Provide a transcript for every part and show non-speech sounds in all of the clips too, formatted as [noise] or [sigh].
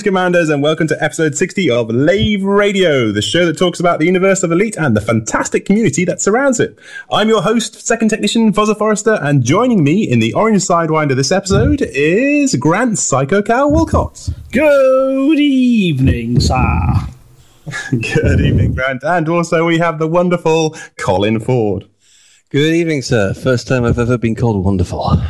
Greetings, Commanders, and welcome to episode 60 of Lave Radio, the show that talks about the universe of Elite and the fantastic community that surrounds it. I'm your host, second technician, Fozzer Forrester, and joining me in the orange sidewinder this episode is Grant Psycho Cal Wilcox. Good evening, sir. [laughs] Good evening, Grant. And also we have the wonderful Colin Ford. Good evening, sir. First time I've ever been called wonderful. [laughs] and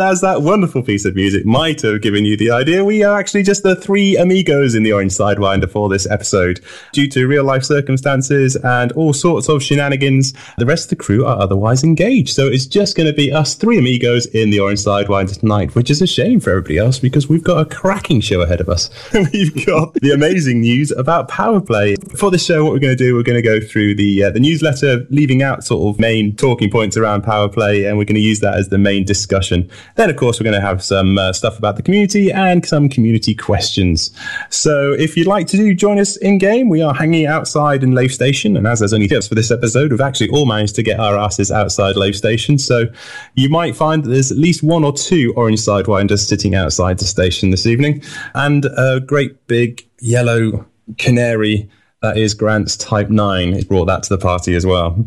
as that wonderful piece of music might have given you the idea, we are actually just the three amigos in the Orange Sidewinder for this episode. Due to real life circumstances and all sorts of shenanigans, the rest of the crew are otherwise engaged. So it's just going to be us three amigos in the Orange Sidewinder tonight, which is a shame for everybody else because we've got a cracking show ahead of us. [laughs] we've got the amazing news about Power Play. For this show, what we're going to do, we're going to go through the uh, the newsletter, leaving out sort of main talking points around Power Play, and we're going to use that as the main discussion. Then, of course, we're going to have some uh, stuff about the community and some community questions. So, if you'd like to do join us in game, we are hanging outside in Lave Station, and as there's only just for this episode, we've actually all managed to get our asses outside Lave Station. So, you might find that there's at least one or two orange sidewinders sitting outside the station this evening, and a great big yellow canary. That is Grant's Type 9. He brought that to the party as well.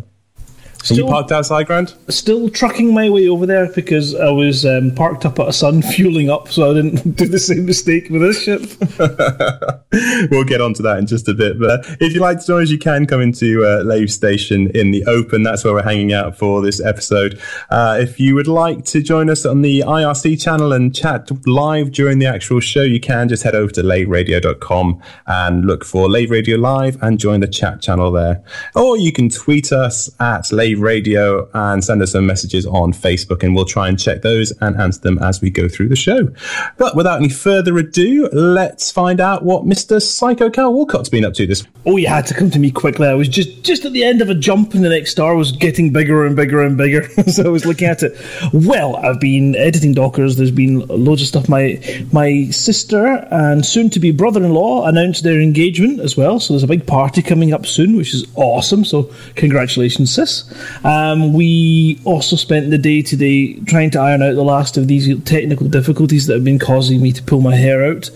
You Still- parked outside, Grant? Still trucking my way over there because I was um, parked up at a sun, [laughs] fueling up, so I didn't [laughs] do the same mistake with this ship. [laughs] we'll get onto that in just a bit. But if you'd like to join us, you can come into uh, Lave Station in the open. That's where we're hanging out for this episode. Uh, if you would like to join us on the IRC channel and chat live during the actual show, you can just head over to laveradio.com and look for Lave Radio Live and join the chat channel there. Or you can tweet us at Lave Radio and send us some messages on Facebook, and we'll try and check those and answer them as we go through the show. But without any further ado, let's find out what Mr. Psycho Cal Wilcox's been up to this. Oh, you had to come to me quickly. I was just just at the end of a jump, and the next star was getting bigger and bigger and bigger. [laughs] so I was looking at it. Well, I've been editing Dockers. There's been loads of stuff. My my sister and soon to be brother-in-law announced their engagement as well. So there's a big party coming up soon, which is awesome. So congratulations, sis. Um, we also spent the day today trying to iron out the last of these technical difficulties that have been causing me to pull my hair out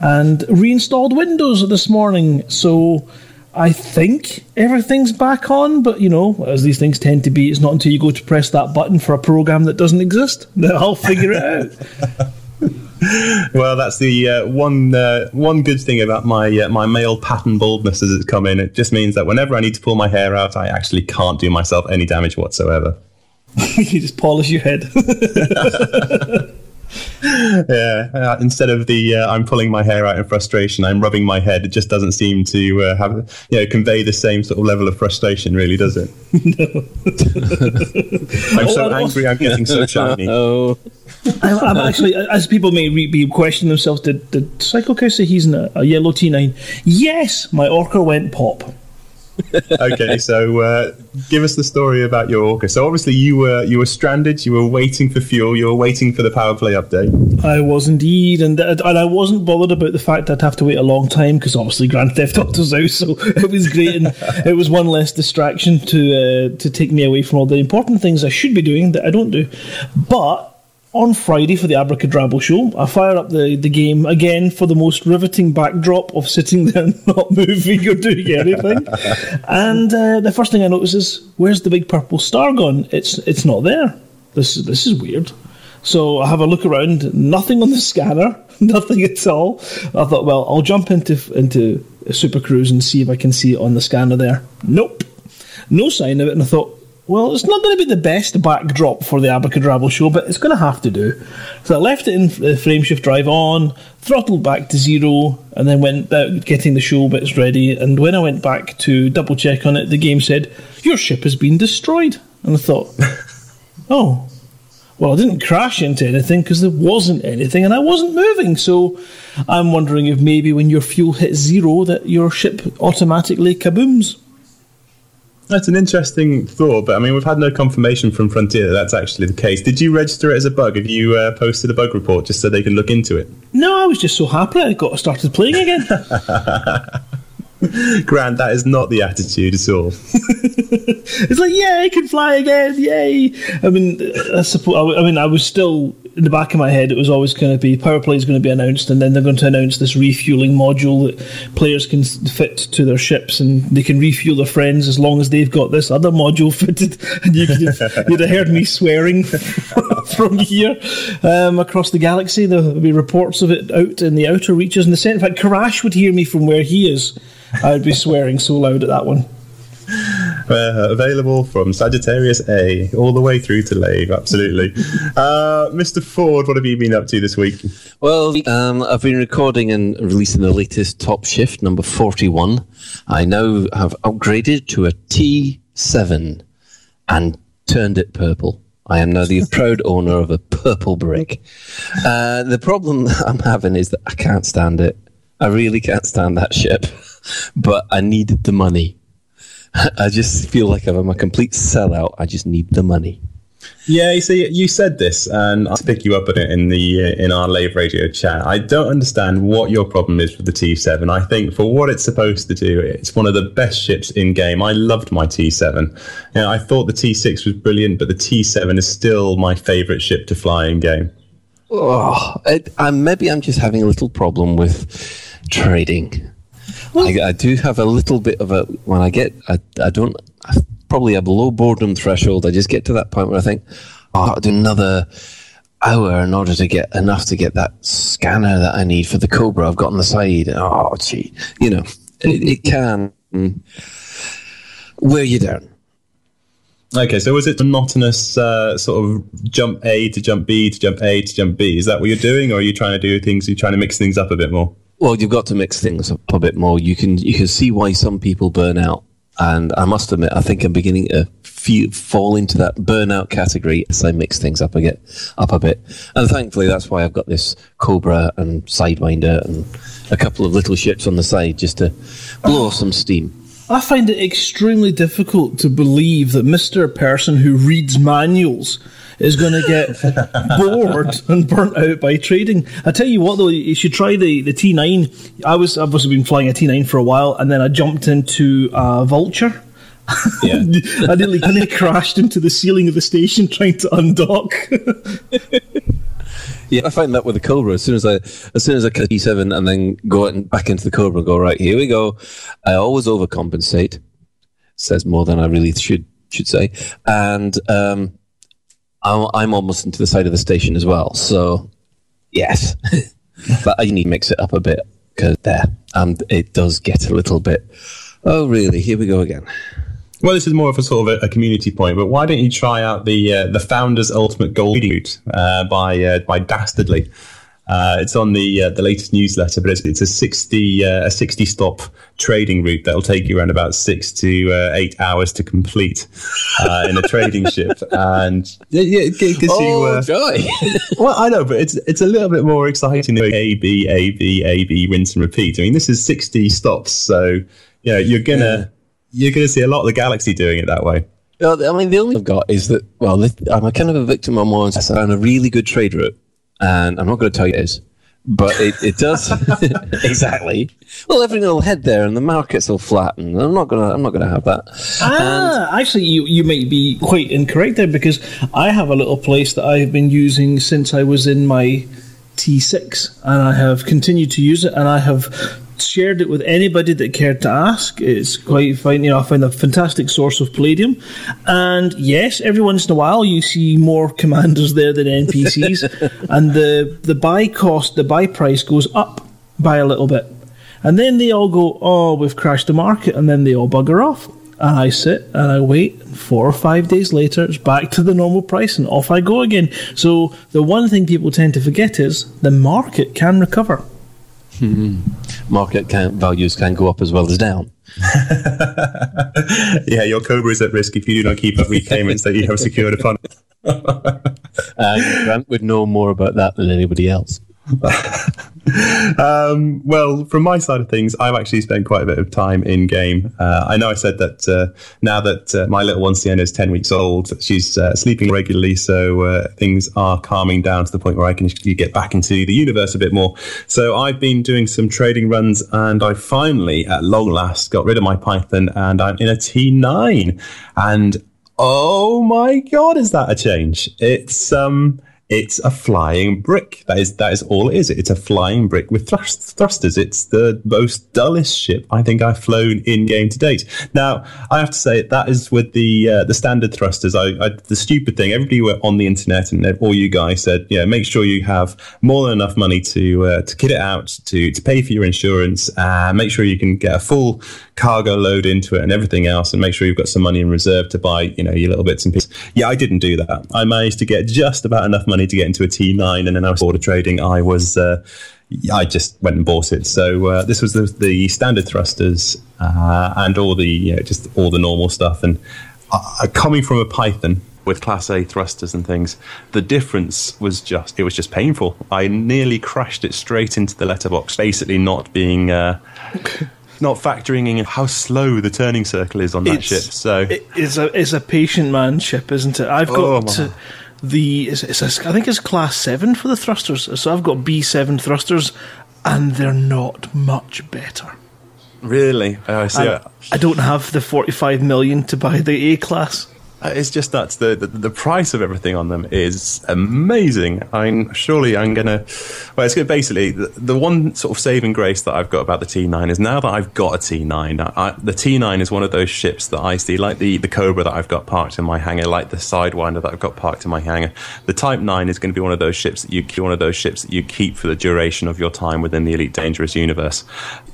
and reinstalled Windows this morning. So I think everything's back on, but you know, as these things tend to be, it's not until you go to press that button for a program that doesn't exist that I'll figure it out. [laughs] Well, that's the uh, one uh, one good thing about my uh, my male pattern baldness as it's come in. It just means that whenever I need to pull my hair out, I actually can't do myself any damage whatsoever. [laughs] you just polish your head. [laughs] [laughs] yeah, uh, instead of the uh, I'm pulling my hair out in frustration, I'm rubbing my head. It just doesn't seem to uh, have you know convey the same sort of level of frustration, really, does it? [laughs] no. [laughs] I'm so Oh, I- angry. I'm getting so shiny. Oh, I'm, I'm actually, as people may re- be questioning themselves, did, did Psycho he's in a, a yellow T9? Yes, my Orca went pop. [laughs] okay, so uh, give us the story about your orca. So obviously you were you were stranded. You were waiting for fuel. You were waiting for the power play update. I was indeed, and and I wasn't bothered about the fact I'd have to wait a long time because obviously Grand Theft Auto's out, so [laughs] it was great, and it was one less distraction to uh, to take me away from all the important things I should be doing that I don't do. But on Friday for the Abracadabra show, I fire up the, the game again for the most riveting backdrop of sitting [laughs] there and not moving or doing anything. and uh, the first thing I notice is, where's the big purple star gone? It's it's not there. This this is weird. So I have a look around, nothing on the scanner, [laughs] nothing at all. I thought, well, I'll jump into into Super Cruise and see if I can see it on the scanner there. Nope, no sign of it. And I thought, well, it's not going to be the best backdrop for the Abracadabra show, but it's going to have to do. So I left it in uh, the frameshift drive on, throttled back to zero, and then went out getting the show bits ready. And when I went back to double check on it, the game said, Your ship has been destroyed. And I thought, [laughs] Oh, well, I didn't crash into anything because there wasn't anything and I wasn't moving. So I'm wondering if maybe when your fuel hits zero, that your ship automatically kabooms. That's an interesting thought, but I mean, we've had no confirmation from Frontier that that's actually the case. Did you register it as a bug? Have you uh, posted a bug report just so they can look into it? No, I was just so happy I got started playing again. [laughs] Grant, that is not the attitude at all. [laughs] it's like, yay, I can fly again, yay! I mean, I suppose. I mean, I was still in the back of my head. It was always going to be power play is going to be announced, and then they're going to announce this refueling module that players can fit to their ships, and they can refuel their friends as long as they've got this other module [laughs] fitted. And you could have, [laughs] you'd have heard me swearing [laughs] from here um, across the galaxy. There would be reports of it out in the outer reaches, and the center. In fact, Karash would hear me from where he is. I would be swearing so loud at that one. [laughs] Uh, available from Sagittarius A all the way through to Lave, absolutely. [laughs] Uh, Mr. Ford, what have you been up to this week? well, um, I've been recording and releasing the latest Top Shift number 41. I now have upgraded to a T7 and turned it purple. I am now the [laughs] proud owner of a purple brick. Uh, the problem I'm having is that I can't stand it. I really can't stand that ship, but I needed the money. [laughs] I just feel like I'm a complete sellout. I just need the money. Yeah, you see, you said this, and I'll pick you up on it in the uh, in our Lave Radio chat. I don't understand what your problem is with the T7. I think for what it's supposed to do, it's one of the best ships in game. I loved my T7. You know, I thought the T6 was brilliant, but the T7 is still my favourite ship to fly in game. Oh, it, I, maybe I'm just having a little problem with trading. I, I do have a little bit of a when I get I, I don't I probably have a low boredom threshold. I just get to that point where I think, oh, I'll do another hour in order to get enough to get that scanner that I need for the Cobra I've got on the side. Oh, gee, you know, it, it can wear you down. Okay, so was it monotonous uh, sort of jump A to jump B to jump A to jump B? Is that what you're doing, or are you trying to do things? You're trying to mix things up a bit more? Well, you've got to mix things up a bit more. You can you can see why some people burn out, and I must admit, I think I'm beginning to feel, fall into that burnout category as I mix things up a bit, up a bit. And thankfully, that's why I've got this Cobra and Sidewinder and a couple of little ships on the side just to blow off some steam. I find it extremely difficult to believe that Mr. Person who reads manuals is going to get [laughs] bored and burnt out by trading. I tell you what, though, you should try the, the T9. I was I've also been flying a T9 for a while, and then I jumped into a Vulture. Yeah. [laughs] I nearly, I nearly crashed into the ceiling of the station trying to undock. [laughs] Yeah, I find that with the Cobra. As soon as I, as soon as I get E7 and then go and back into the Cobra and go right here we go, I always overcompensate. Says more than I really should should say, and um, I'm, I'm almost into the side of the station as well. So yes, [laughs] but I need to mix it up a bit because there, and it does get a little bit. Oh really? Here we go again. Well, this is more of a sort of a, a community point, but why don't you try out the uh, the Founders Ultimate Gold route uh, by uh, by Dastardly? Uh, it's on the uh, the latest newsletter, but it's, it's a sixty uh, a sixty stop trading route that'll take you around about six to uh, eight hours to complete uh, in a trading [laughs] ship, and yeah, it gives oh, you. Joy! [laughs] well, I know, but it's it's a little bit more exciting than A B A B A B rinse and repeat. I mean, this is sixty stops, so you know you're gonna yeah. You're gonna see a lot of the galaxy doing it that way. Well, I mean, the only I've got is that well, I'm a kind of a victim on my own. I'm a really good trade route and I'm not going to tell you it is, but it, it does [laughs] exactly. Well, everything will head there, and the markets will flatten. I'm not gonna. I'm not gonna have that. Ah, and, actually, you you might be quite incorrect there because I have a little place that I've been using since I was in my T6, and I have continued to use it, and I have shared it with anybody that cared to ask. It's quite fine. You know, I find a fantastic source of palladium. And yes, every once in a while you see more [laughs] commanders there than NPCs, [laughs] and the the buy cost, the buy price goes up by a little bit. And then they all go, oh, we've crashed the market, and then they all bugger off. And I sit and I wait. Four or five days later, it's back to the normal price, and off I go again. So the one thing people tend to forget is the market can recover. Mm-hmm. Market can, values can go up as well as down. [laughs] yeah, your Cobra is at risk if you do not keep up repayments that you have secured upon. [laughs] uh, Grant would know more about that than anybody else. [laughs] um, well, from my side of things, I've actually spent quite a bit of time in game. Uh, I know I said that uh, now that uh, my little one Sienna is 10 weeks old, she's uh, sleeping regularly, so uh, things are calming down to the point where I can get back into the universe a bit more. So I've been doing some trading runs, and I finally, at long last, got rid of my Python, and I'm in a T9. And oh my god, is that a change? It's um it's a flying brick. That is that is all it is. It's a flying brick with thrust, thrusters. It's the most dullest ship I think I've flown in game to date. Now I have to say that is with the uh, the standard thrusters. I, I, the stupid thing. Everybody were on the internet and all you guys said, yeah, make sure you have more than enough money to uh, to kit it out, to to pay for your insurance, uh, make sure you can get a full cargo load into it and everything else, and make sure you've got some money in reserve to buy you know your little bits and pieces. Yeah, I didn't do that. I managed to get just about enough money money to get into a T9, and then I was order trading. I was uh, I just went and bought it. So uh, this was the, the standard thrusters uh, and all the you know, just all the normal stuff. And uh, coming from a Python with Class A thrusters and things, the difference was just it was just painful. I nearly crashed it straight into the letterbox, basically not being. Uh, [laughs] not factoring in how slow the turning circle is on that it's, ship. So it's a it's a patient man ship, isn't it? I've got oh, to, the it's, it's I think it's class seven for the thrusters. So I've got B seven thrusters, and they're not much better. Really? Oh, I see. I, I don't have the forty five million to buy the A class. Uh, it's just that the, the, the price of everything on them is amazing. I'm surely I'm gonna. Well, it's good. Basically, the, the, one sort of saving grace that I've got about the T9 is now that I've got a T9. I, the T9 is one of those ships that I see, like the the Cobra that I've got parked in my hangar, like the Sidewinder that I've got parked in my hangar. The Type 9 is going to be one of those ships that you one of those ships that you keep for the duration of your time within the Elite Dangerous universe.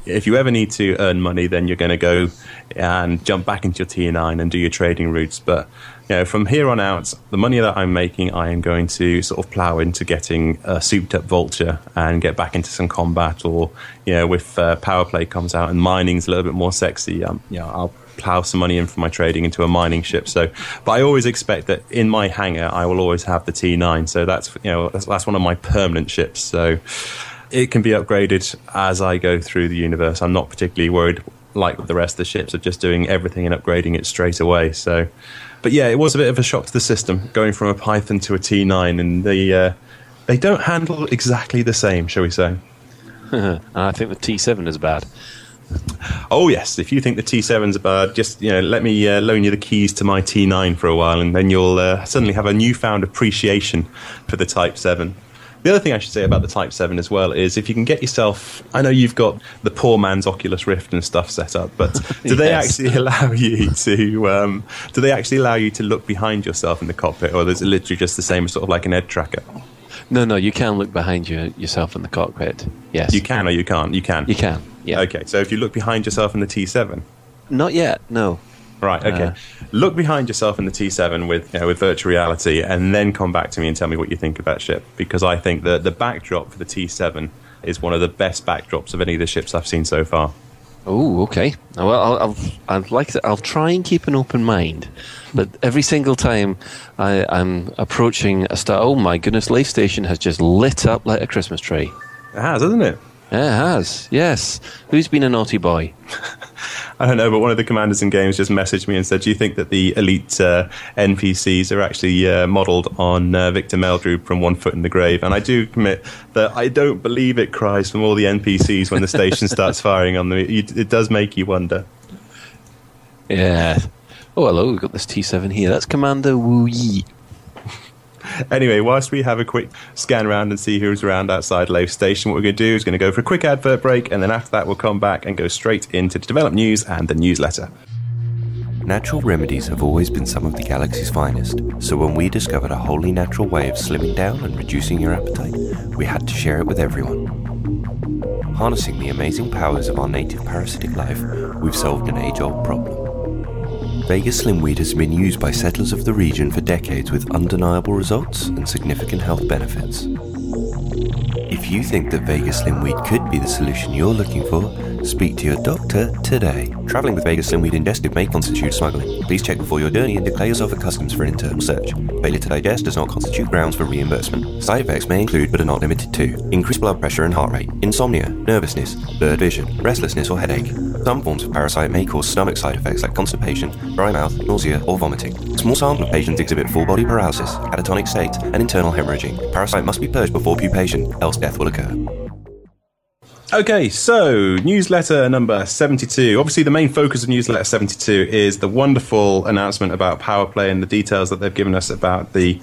If you ever need to earn money, then you're going to go and jump back into your T9 and do your trading routes. But you know, from here on out, the money that I'm making, I am going to sort of plow into getting a souped up vulture and get back into some combat. Or, you know, if uh, power play comes out and mining's a little bit more sexy, um, you know, I'll plow some money in for my trading into a mining ship. So, but I always expect that in my hangar, I will always have the T9. So that's, you know, that's, that's one of my permanent ships. So it can be upgraded as I go through the universe. I'm not particularly worried like the rest of the ships of just doing everything and upgrading it straight away. So, but yeah, it was a bit of a shock to the system going from a Python to a T9, and they uh, they don't handle exactly the same, shall we say? [laughs] I think the T7 is bad. Oh yes, if you think the T7's are bad, just you know, let me uh, loan you the keys to my T9 for a while, and then you'll uh, suddenly have a newfound appreciation for the Type 7. The other thing I should say about the Type 7 as well is if you can get yourself, I know you've got the poor man's Oculus Rift and stuff set up, but do they actually allow you to, um, do they actually allow you to look behind yourself in the cockpit, or is it literally just the same as sort of like an EDTracker? No, no, you can look behind you yourself in the cockpit. Yes, you can, or you can't. You can. You can. Yeah. Okay, so if you look behind yourself in the T7, not yet. No. Right. Okay. Uh, Look behind yourself in the T7 with you know, with virtual reality, and then come back to me and tell me what you think of that ship. Because I think that the backdrop for the T7 is one of the best backdrops of any of the ships I've seen so far. Oh, okay. Well, I'll, I'll, I'd like to, I'll try and keep an open mind, but every single time I, I'm approaching a star, oh my goodness, Lave Station has just lit up like a Christmas tree. It has, hasn't it? Yeah, it has. Yes. Who's been a naughty boy? [laughs] I don't know, but one of the commanders in games just messaged me and said, "Do you think that the elite uh, NPCs are actually uh, modelled on uh, Victor Meldrew from One Foot in the Grave?" And I do commit that I don't believe it cries from all the NPCs when the station starts [laughs] firing on them. It, it does make you wonder. Yeah. Oh, hello. We've got this T7 here. That's Commander Wu Yi. [laughs] Anyway, whilst we have a quick scan around and see who's around outside Lave Station, what we're going to do is going to go for a quick advert break, and then after that, we'll come back and go straight into the developed news and the newsletter. Natural remedies have always been some of the galaxy's finest, so when we discovered a wholly natural way of slimming down and reducing your appetite, we had to share it with everyone. Harnessing the amazing powers of our native parasitic life, we've solved an age old problem. Vega Slimweed has been used by settlers of the region for decades with undeniable results and significant health benefits. If you think that Vega Slimweed could be the solution you're looking for, speak to your doctor today. Traveling with Vega Slimweed ingested may constitute smuggling. Please check before your journey and declare yourself at customs for an internal search. Failure to digest does not constitute grounds for reimbursement. Side effects may include, but are not limited to, increased blood pressure and heart rate, insomnia, nervousness, blurred vision, restlessness or headache. Some forms of parasite may cause stomach side effects like constipation, dry mouth, nausea, or vomiting. Small sample of patients exhibit full body paralysis, catatonic state, and internal hemorrhaging. Parasite must be purged before pupation, else death will occur. Okay, so newsletter number 72. Obviously, the main focus of newsletter 72 is the wonderful announcement about Power Play and the details that they've given us about the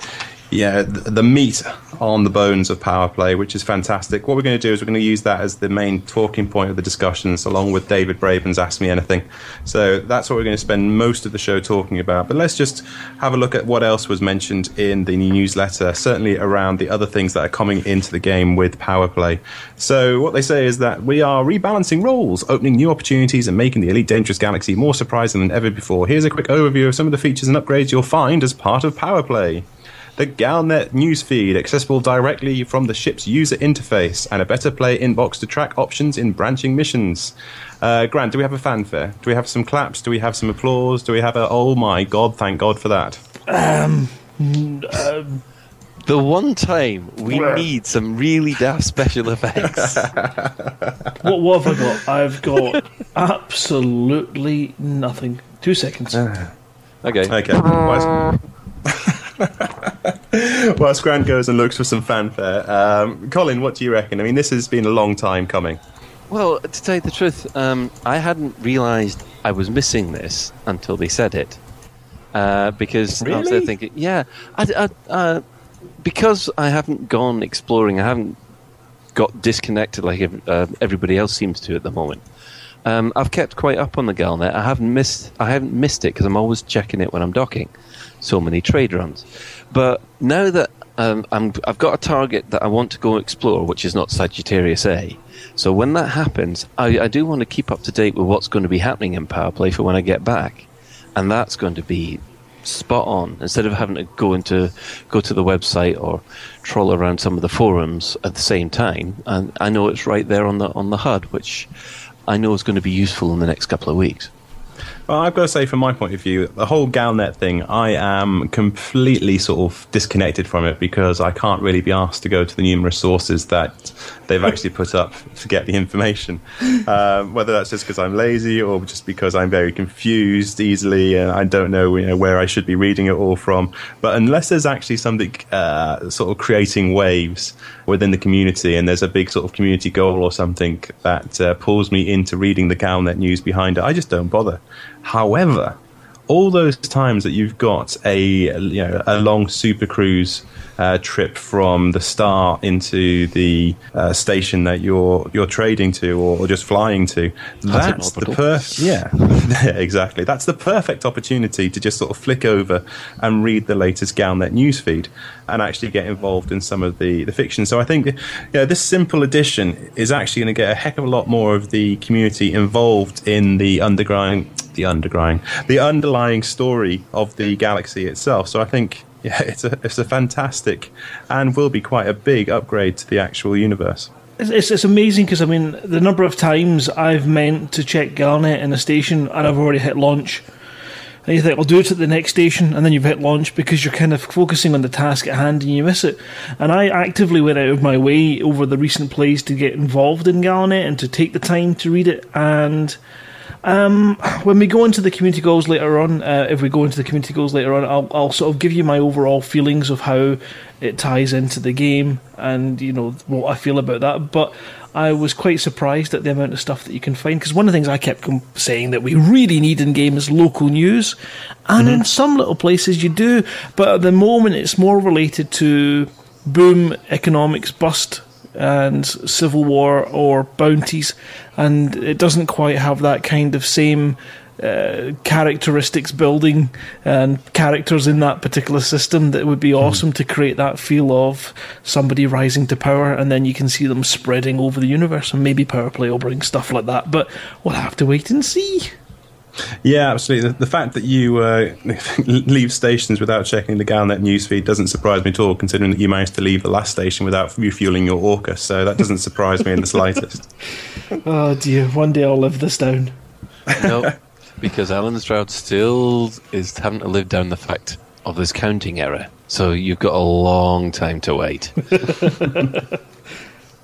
yeah, the, meat on the bones of power play, which is fantastic. What we're going to do is we're going to use that as the main talking point of the discussions, along with David Braben's Ask Me Anything. So that's what we're going to spend most of the show talking about. But let's just have a look at what else was mentioned in the newsletter, certainly around the other things that are coming into the game with power play. So what they say is that we are rebalancing roles, opening new opportunities, and making the Elite Dangerous Galaxy more surprising than ever before. Here's a quick overview of some of the features and upgrades you'll find as part of power play the Galnet newsfeed, accessible directly from the ship's user interface, and a better play inbox to track options in branching missions. Uh, Grant, do we have a fanfare? Do we have some claps? Do we have some applause? Do we have a oh my god, thank God for that? Um, um, The one time we Well- need some really daft special effects. [laughs] what, what have I got? I've got absolutely nothing. Two seconds. okay. Okay. Whilst, [laughs] whilst Grant goes and looks for some fanfare, um, Colin, what do you reckon? I mean, this has been a long time coming. Well, to tell you the truth, um, I hadn't realised I was missing this until they said it. Uh, because I was there thinking, yeah, I, I, uh, because I haven't gone exploring, I haven't got disconnected like uh, everybody else seems to at the moment. Um, I've kept quite up on the Galnet. I haven't missed. I haven't missed it because I'm always checking it when I'm docking. So many trade runs, but now that um, I'm, I've got a target that I want to go explore, which is not Sagittarius A. So when that happens, I, I do want to keep up to date with what's going to be happening in Power Play for when I get back, and that's going to be spot on. Instead of having to go into go to the website or troll around some of the forums at the same time, and I know it's right there on the on the HUD, which I know is going to be useful in the next couple of weeks. Well, I've got to say, from my point of view, the whole Galnet thing, I am completely sort of disconnected from it because I can't really be asked to go to the numerous sources that they've actually put up to get the information. Um, whether that's just because I'm lazy or just because I'm very confused easily and I don't know, you know where I should be reading it all from. But unless there's actually something uh, sort of creating waves within the community and there's a big sort of community goal or something that uh, pulls me into reading the Galnet news behind it, I just don't bother. However, all those times that you've got a you know a long super cruise uh, trip from the star into the uh, station that you're you're trading to or, or just flying to. That's the perfect. Yeah, [laughs] yeah, exactly. That's the perfect opportunity to just sort of flick over and read the latest Galnet newsfeed and actually get involved in some of the, the fiction. So I think yeah, this simple edition is actually going to get a heck of a lot more of the community involved in the underground, the underground, the underlying story of the galaxy itself. So I think [laughs] yeah, it's a it's a fantastic and will be quite a big upgrade to the actual universe. It's, it's amazing because I mean the number of times I've meant to check Galnet in a station and I've already hit launch and you think I'll do it at the next station, and then you've hit launch because you're kind of focusing on the task at hand and you miss it. And I actively went out of my way over the recent plays to get involved in Galnet and to take the time to read it. And um, when we go into the community goals later on, uh, if we go into the community goals later on, I'll, I'll sort of give you my overall feelings of how it ties into the game and you know what I feel about that. But I was quite surprised at the amount of stuff that you can find because one of the things I kept saying that we really need in game is local news, and mm-hmm. in some little places you do, but at the moment it's more related to boom, economics bust, and civil war or bounties, and it doesn't quite have that kind of same uh, characteristics building and characters in that particular system that would be hmm. awesome mm. to create that feel of somebody rising to power and then you can see them spreading over the universe and maybe power play will bring stuff like that but we'll have to wait and see yeah, absolutely. The, the fact that you uh, [laughs] leave stations without checking the Galnet newsfeed doesn't surprise me at all, considering that you managed to leave the last station without refueling your Orca. So that doesn't surprise me in the slightest. [laughs] Oh dear, one day I'll live this down. No, [laughs] because Allen Stroud still is having to live down the fact of this counting error. So you've got a long time to wait.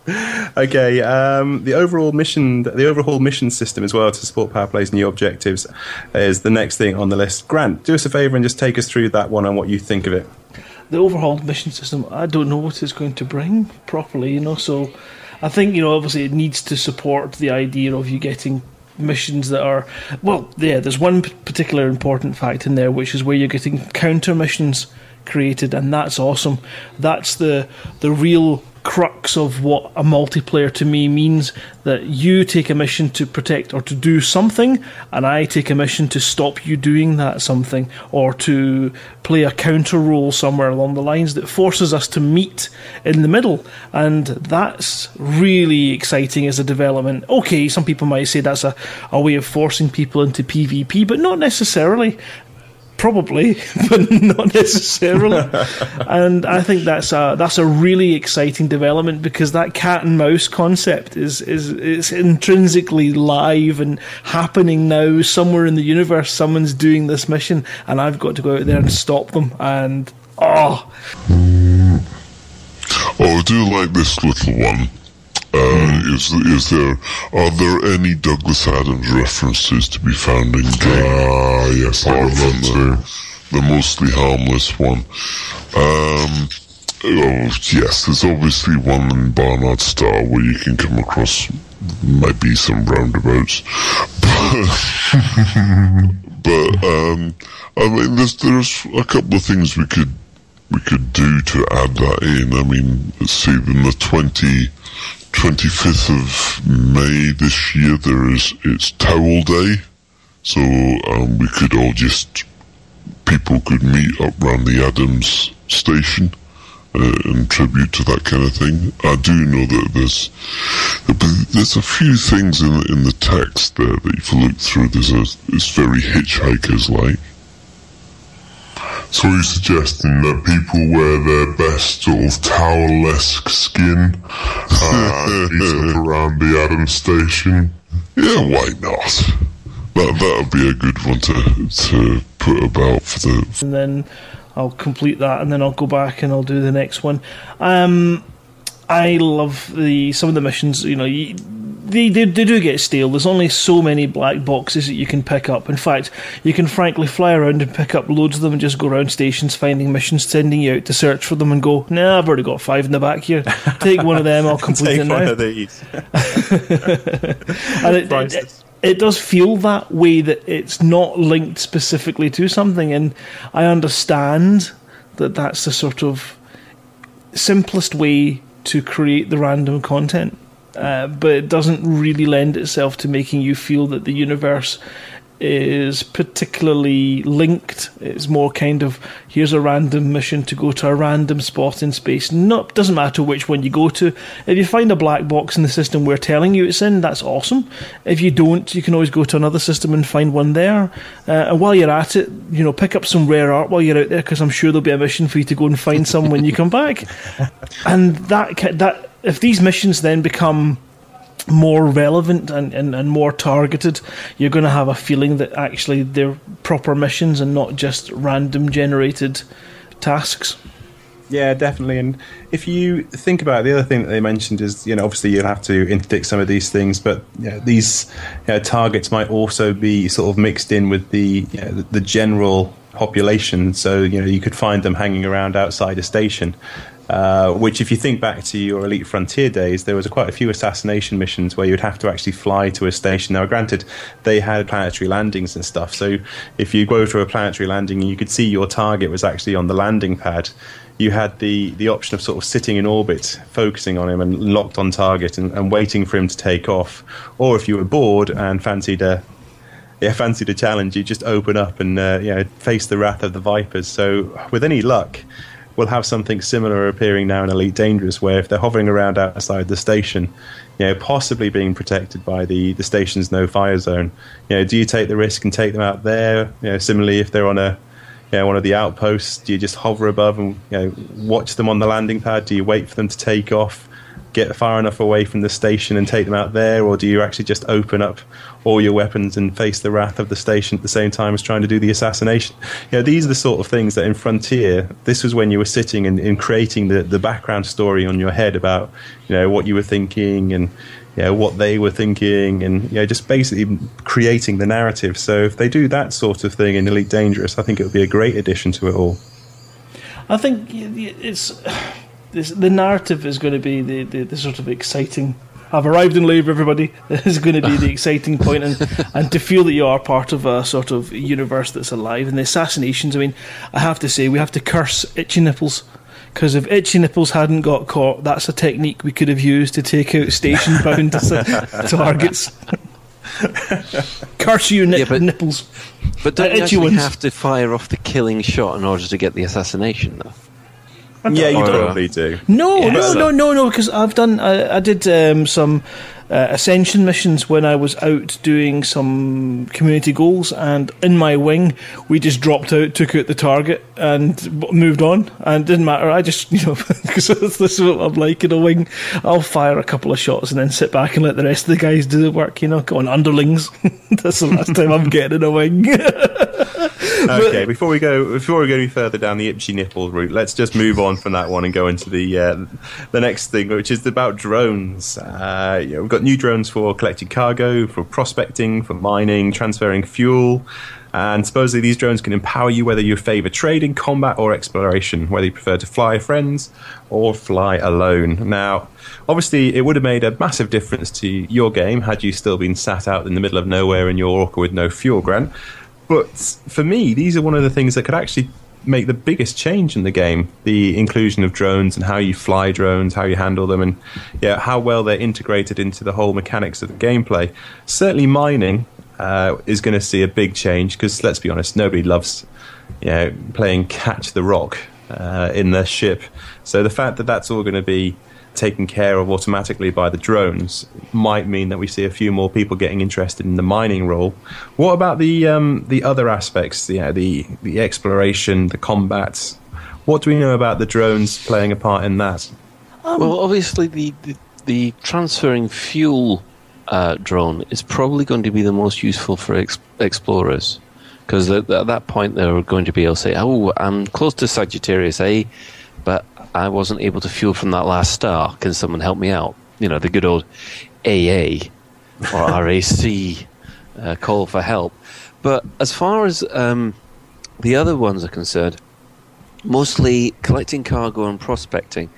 [laughs] okay, um, the overall mission, the overhaul mission system as well to support Power Play's new objectives is the next thing on the list. Grant, do us a favour and just take us through that one and what you think of it. The overhaul mission system, I don't know what it's going to bring properly, you know. So I think you know, obviously, it needs to support the idea of you getting missions that are well yeah there's one particular important fact in there which is where you're getting counter missions created and that's awesome that's the the real crux of what a multiplayer to me means that you take a mission to protect or to do something, and I take a mission to stop you doing that something or to play a counter role somewhere along the lines that forces us to meet in the middle. And that's really exciting as a development. Okay, some people might say that's a, a way of forcing people into PvP, but not necessarily. Probably, [laughs] but not necessarily. [laughs] and I think that's a that's a really exciting development because that cat and mouse concept is is is intrinsically live and happening now somewhere in the universe. Someone's doing this mission, and I've got to go out there and stop them. And oh, oh, I do like this little one. Uh, is is there are there any Douglas Adams references to be found in game? Ah, yes, the, the mostly harmless one. Um, oh, yes, there's obviously one in Barnard Star where you can come across maybe some roundabouts, [laughs] but um, I mean, there's there's a couple of things we could we could do to add that in. I mean, let's see, in the twenty 25th of May this year, there is it's Towel Day, so um, we could all just people could meet up around the Adams station uh, and tribute to that kind of thing. I do know that there's there's a few things in in the text there that if you look through, there's a it's very hitchhikers like. So are you suggesting that people wear their best sort of towel-esque skin uh, [laughs] around the Adam station? Yeah, why not? That that would be a good one to to put about for the. And then I'll complete that, and then I'll go back and I'll do the next one. Um, I love the some of the missions. You know, you, they, they, they do get stale. There's only so many black boxes that you can pick up. In fact, you can frankly fly around and pick up loads of them and just go around stations finding missions, sending you out to search for them and go, nah, I've already got five in the back here. [laughs] Take one of them, I'll complete Take it now. one of these. [laughs] and it, it, it does feel that way that it's not linked specifically to something, and I understand that that's the sort of simplest way to create the random content. Uh, but it doesn't really lend itself to making you feel that the universe is particularly linked. It's more kind of here's a random mission to go to a random spot in space. No, doesn't matter which one you go to. If you find a black box in the system we're telling you it's in, that's awesome. If you don't, you can always go to another system and find one there. Uh, and while you're at it, you know, pick up some rare art while you're out there because I'm sure there'll be a mission for you to go and find some when you come back. [laughs] And that that if these missions then become more relevant and, and, and more targeted, you're going to have a feeling that actually they're proper missions and not just random generated tasks. Yeah, definitely. And if you think about it, the other thing that they mentioned is, you know, obviously you'll have to interdict some of these things, but you know, these you know, targets might also be sort of mixed in with the you know, the, the general population. So you know, you could find them hanging around outside a station. Uh, which, if you think back to your Elite Frontier days, there was a, quite a few assassination missions where you'd have to actually fly to a station. Now, granted, they had planetary landings and stuff, so if you go to a planetary landing and you could see your target was actually on the landing pad, you had the, the option of sort of sitting in orbit, focusing on him and locked on target and, and waiting for him to take off. Or if you were bored and fancied a yeah, fancied a challenge, you just open up and uh, you know face the wrath of the Vipers. So, with any luck, we'll have something similar appearing now in Elite Dangerous, where if they're hovering around outside the station, you know, possibly being protected by the, the station's no fire zone, you know, do you take the risk and take them out there? You know, similarly, if they're on a you know, one of the outposts, do you just hover above and you know, watch them on the landing pad? Do you wait for them to take off? Get far enough away from the station and take them out there, or do you actually just open up all your weapons and face the wrath of the station at the same time as trying to do the assassination? You know, these are the sort of things that in Frontier, this was when you were sitting and, and creating the, the background story on your head about, you know, what you were thinking and you know, what they were thinking and you know, just basically creating the narrative. So if they do that sort of thing in Elite Dangerous, I think it would be a great addition to it all. I think it's this, the narrative is going to be the, the, the sort of exciting I've arrived in Lave, everybody. This [laughs] is going to be the [laughs] exciting point, and, and to feel that you are part of a sort of universe that's alive. And the assassinations, I mean, I have to say, we have to curse Itchy Nipples. Because if Itchy Nipples hadn't got caught, that's a technique we could have used to take out station [laughs] bound targets. curse you, nip- yeah, but, Nipples. But don't uh, you actually ones. have to fire off the killing shot in order to get the assassination, though? Yeah, you totally do. No, yeah. no, no, no, no. No, because I've done. I, I did um, some uh, ascension missions when I was out doing some community goals, and in my wing, we just dropped out, took out the target, and moved on. And it didn't matter. I just, [laughs] you know, because this is what I'm like in a wing. I'll fire a couple of shots and then sit back and let the rest of the guys do the work. You know, go on underlings. [laughs] That's the last time I'm getting in a wing. [laughs] [laughs] okay, before we go, before we go any further down the itchy nipple route, let's just move on from that one and go into the uh, the next thing, which is about drones. Uh, you know, we've got new drones for collecting cargo, for prospecting, for mining, transferring fuel. And supposedly these drones can empower you whether you favour trading, combat, or exploration, whether you prefer to fly friends or fly alone. Now, obviously, it would have made a massive difference to your game had you still been sat out in the middle of nowhere in your orca with no fuel, Grant. But for me, these are one of the things that could actually make the biggest change in the game the inclusion of drones and how you fly drones how you handle them and yeah how well they're integrated into the whole mechanics of the gameplay. Certainly mining uh, is going to see a big change because let's be honest nobody loves you know playing catch the rock uh, in their ship. So the fact that that's all going to be taken care of automatically by the drones might mean that we see a few more people getting interested in the mining role. What about the um, the other aspects? Yeah, the the exploration, the combat. What do we know about the drones playing a part in that? Um, well, obviously the, the, the transferring fuel uh, drone is probably going to be the most useful for ex- explorers because at, at, that point they're going to be able to say, "Oh, I'm close to Sagittarius A." but I wasn't able to fuel from that last star. Can someone help me out? You know, the good old AA or [laughs] RAC uh, call for help. But as far as um, the other ones are concerned, mostly collecting cargo and prospecting,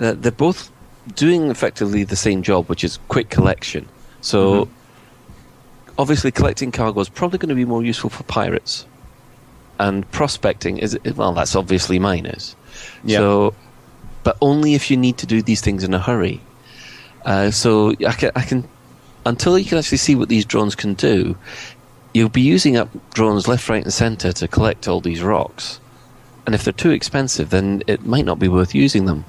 uh, they're both doing effectively the same job, which is quick collection. So, mm-hmm. obviously, collecting cargo is probably going to be more useful for pirates. And prospecting is, well, that's obviously miners. Yeah. So but only if you need to do these things in a hurry. Uh, so I can, I can, until you can actually see what these drones can do, you'll be using up drones left, right, and centre to collect all these rocks. And if they're too expensive, then it might not be worth using them.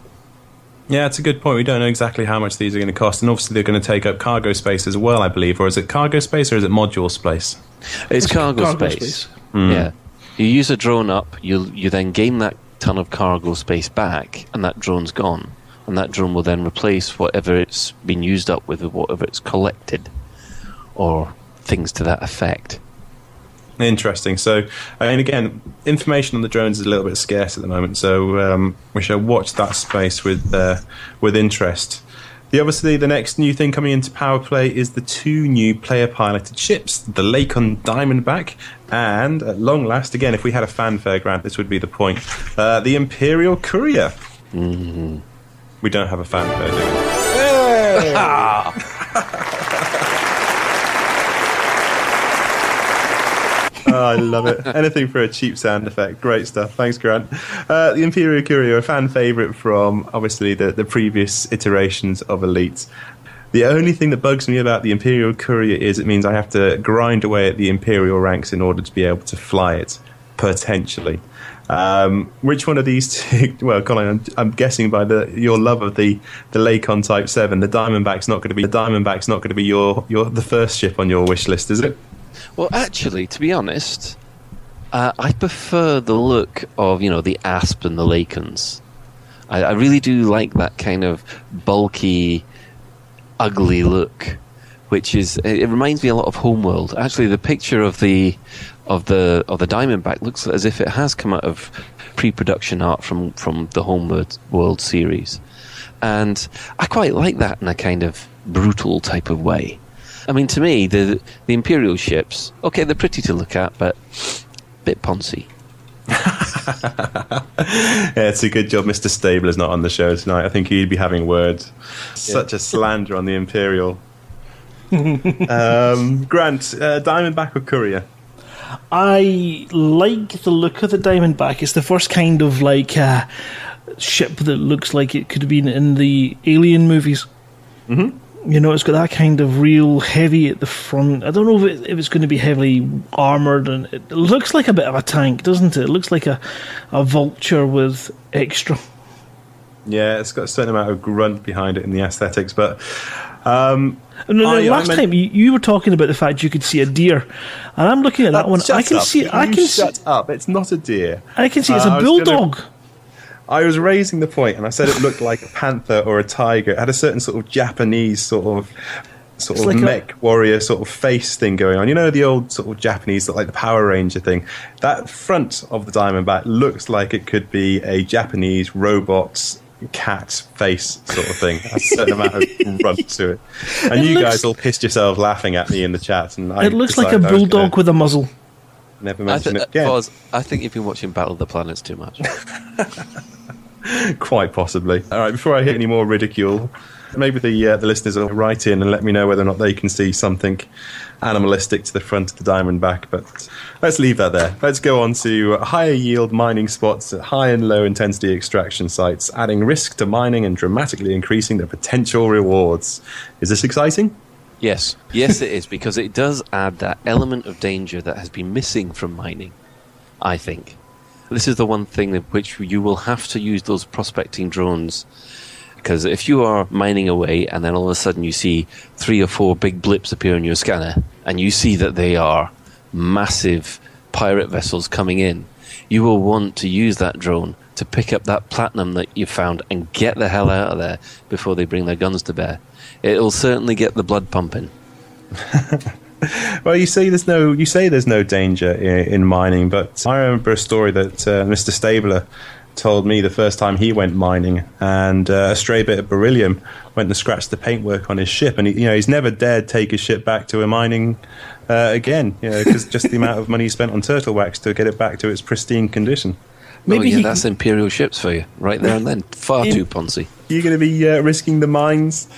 Yeah, it's a good point. We don't know exactly how much these are going to cost, and obviously they're going to take up cargo space as well, I believe. Or is it cargo space or is it module space? It's, It's cargo, cargo space. space. Yeah, you use a drone up, you you then gain that ton of cargo space back, and that drone's gone, and that drone will then replace whatever it's been used up with, whatever it's collected, or things to that effect. Interesting. So, mean, again, information on the drones is a little bit scarce at the moment, so um, we shall watch that space with uh, with interest. The obviously the next new thing coming into Power Play is the two new player piloted ships, the Lakon Diamondback, and at long last, again, if we had a fanfare grant, this would be the point, uh, the Imperial Courier. We don't have a fanfare, do we? Oh, [laughs] I love it. [laughs] Anything for a cheap sound effect. Great stuff. Thanks, Grant. Uh, the Imperial Courier, a fan favourite from obviously the, the previous iterations of Elite. The only thing that bugs me about the Imperial Courier is it means I have to grind away at the Imperial ranks in order to be able to fly it, potentially. Um, which one of these [laughs] two? Well, Colin, I'm, I'm guessing by the your love of the the Lakon Type Seven, the Diamondback's not going to be the Diamondback's not going to be your your the first ship on your wish list, is it? Well, actually, to be honest, uh, I prefer the look of you know the asp and the Lakons. I, I really do like that kind of bulky, ugly look, which is it, it reminds me a lot of Homeworld. Actually, the picture of the of the of the Diamondback looks as if it has come out of pre-production art from from the Homeworld World series, and I quite like that in a kind of brutal type of way. I mean, to me, the the Imperial ships, okay, they're pretty to look at, but a bit poncy. [laughs] Yeah, it's a good job Mr. Stabler's not on the show tonight. I think he'd be having words. Such a slander on the Imperial. [laughs] um, Grant, uh, Diamondback or Courier? I like the look of the Diamondback. It's the first kind of like uh, ship that looks like it could have been in the Alien movies. Mm-hmm. You know, it's got that kind of real heavy at the front. I don't know if, it, if it's going to be heavily armored, and it looks like a bit of a tank, doesn't it? It looks like a, a vulture with extra. Yeah, it's got a certain amount of grunt behind it in the aesthetics, but um, No, no, I- I last meant- time you, you were talking about the fact you could see a deer, and I'm looking at that one. I can up. see. I can see. shut up. It's not a deer. I can see it's Uh, a I was gonna- bulldog. I was raising the point, and I said it looked like a panther or a tiger. It had a certain sort of Japanese sort of sort It's of like a- mech warrior sort of face thing going on. You know the old sort of Japanese, like the Power Ranger thing. That front of the Diamondback looks like it could be a Japanese robot cat face sort of thing. A certain amount of [laughs] grunt to it. And It you looks- guys all pissed yourselves laughing at me in the chat. And I It looks like a was gonna bulldog with a muzzle. Never I, mention th- it again. Foz, I think you've been watching Battle of the Planets too much. [laughs] Quite possibly. All right, before I hit any more ridicule, maybe the uh, the listeners will write in and let me know whether or not they can see something animalistic to the front of the Diamondback. But let's leave that there. Let's go on to higher yield mining spots at high and low intensity extraction sites, adding risk to mining and dramatically increasing the potential rewards. Is this exciting? Yes, yes, it is because it does add that element of danger that has been missing from mining. I think this is the one thing that which you will have to use those prospecting drones because if you are mining away and then all of a sudden you see three or four big blips appear in your scanner and you see that they are massive pirate vessels coming in, you will want to use that drone to pick up that platinum that you found and get the hell out of there before they bring their guns to bear. It'll certainly get the blood pumping. [laughs] Well, you say there's no you say there's no danger in, in mining, but I remember a story that uh, Mr. Stabler told me the first time he went mining, and uh, a stray bit of beryllium went and scratched the paintwork on his ship, and he, you know he's never dared take his ship back to a mining uh, again, you know, because just the [laughs] amount of money he spent on turtle wax to get it back to its pristine condition. Maybe oh, yeah, he that's Imperial ships for you, right there and then. Far [laughs] In- too poncy. You're going to be uh, risking the mines,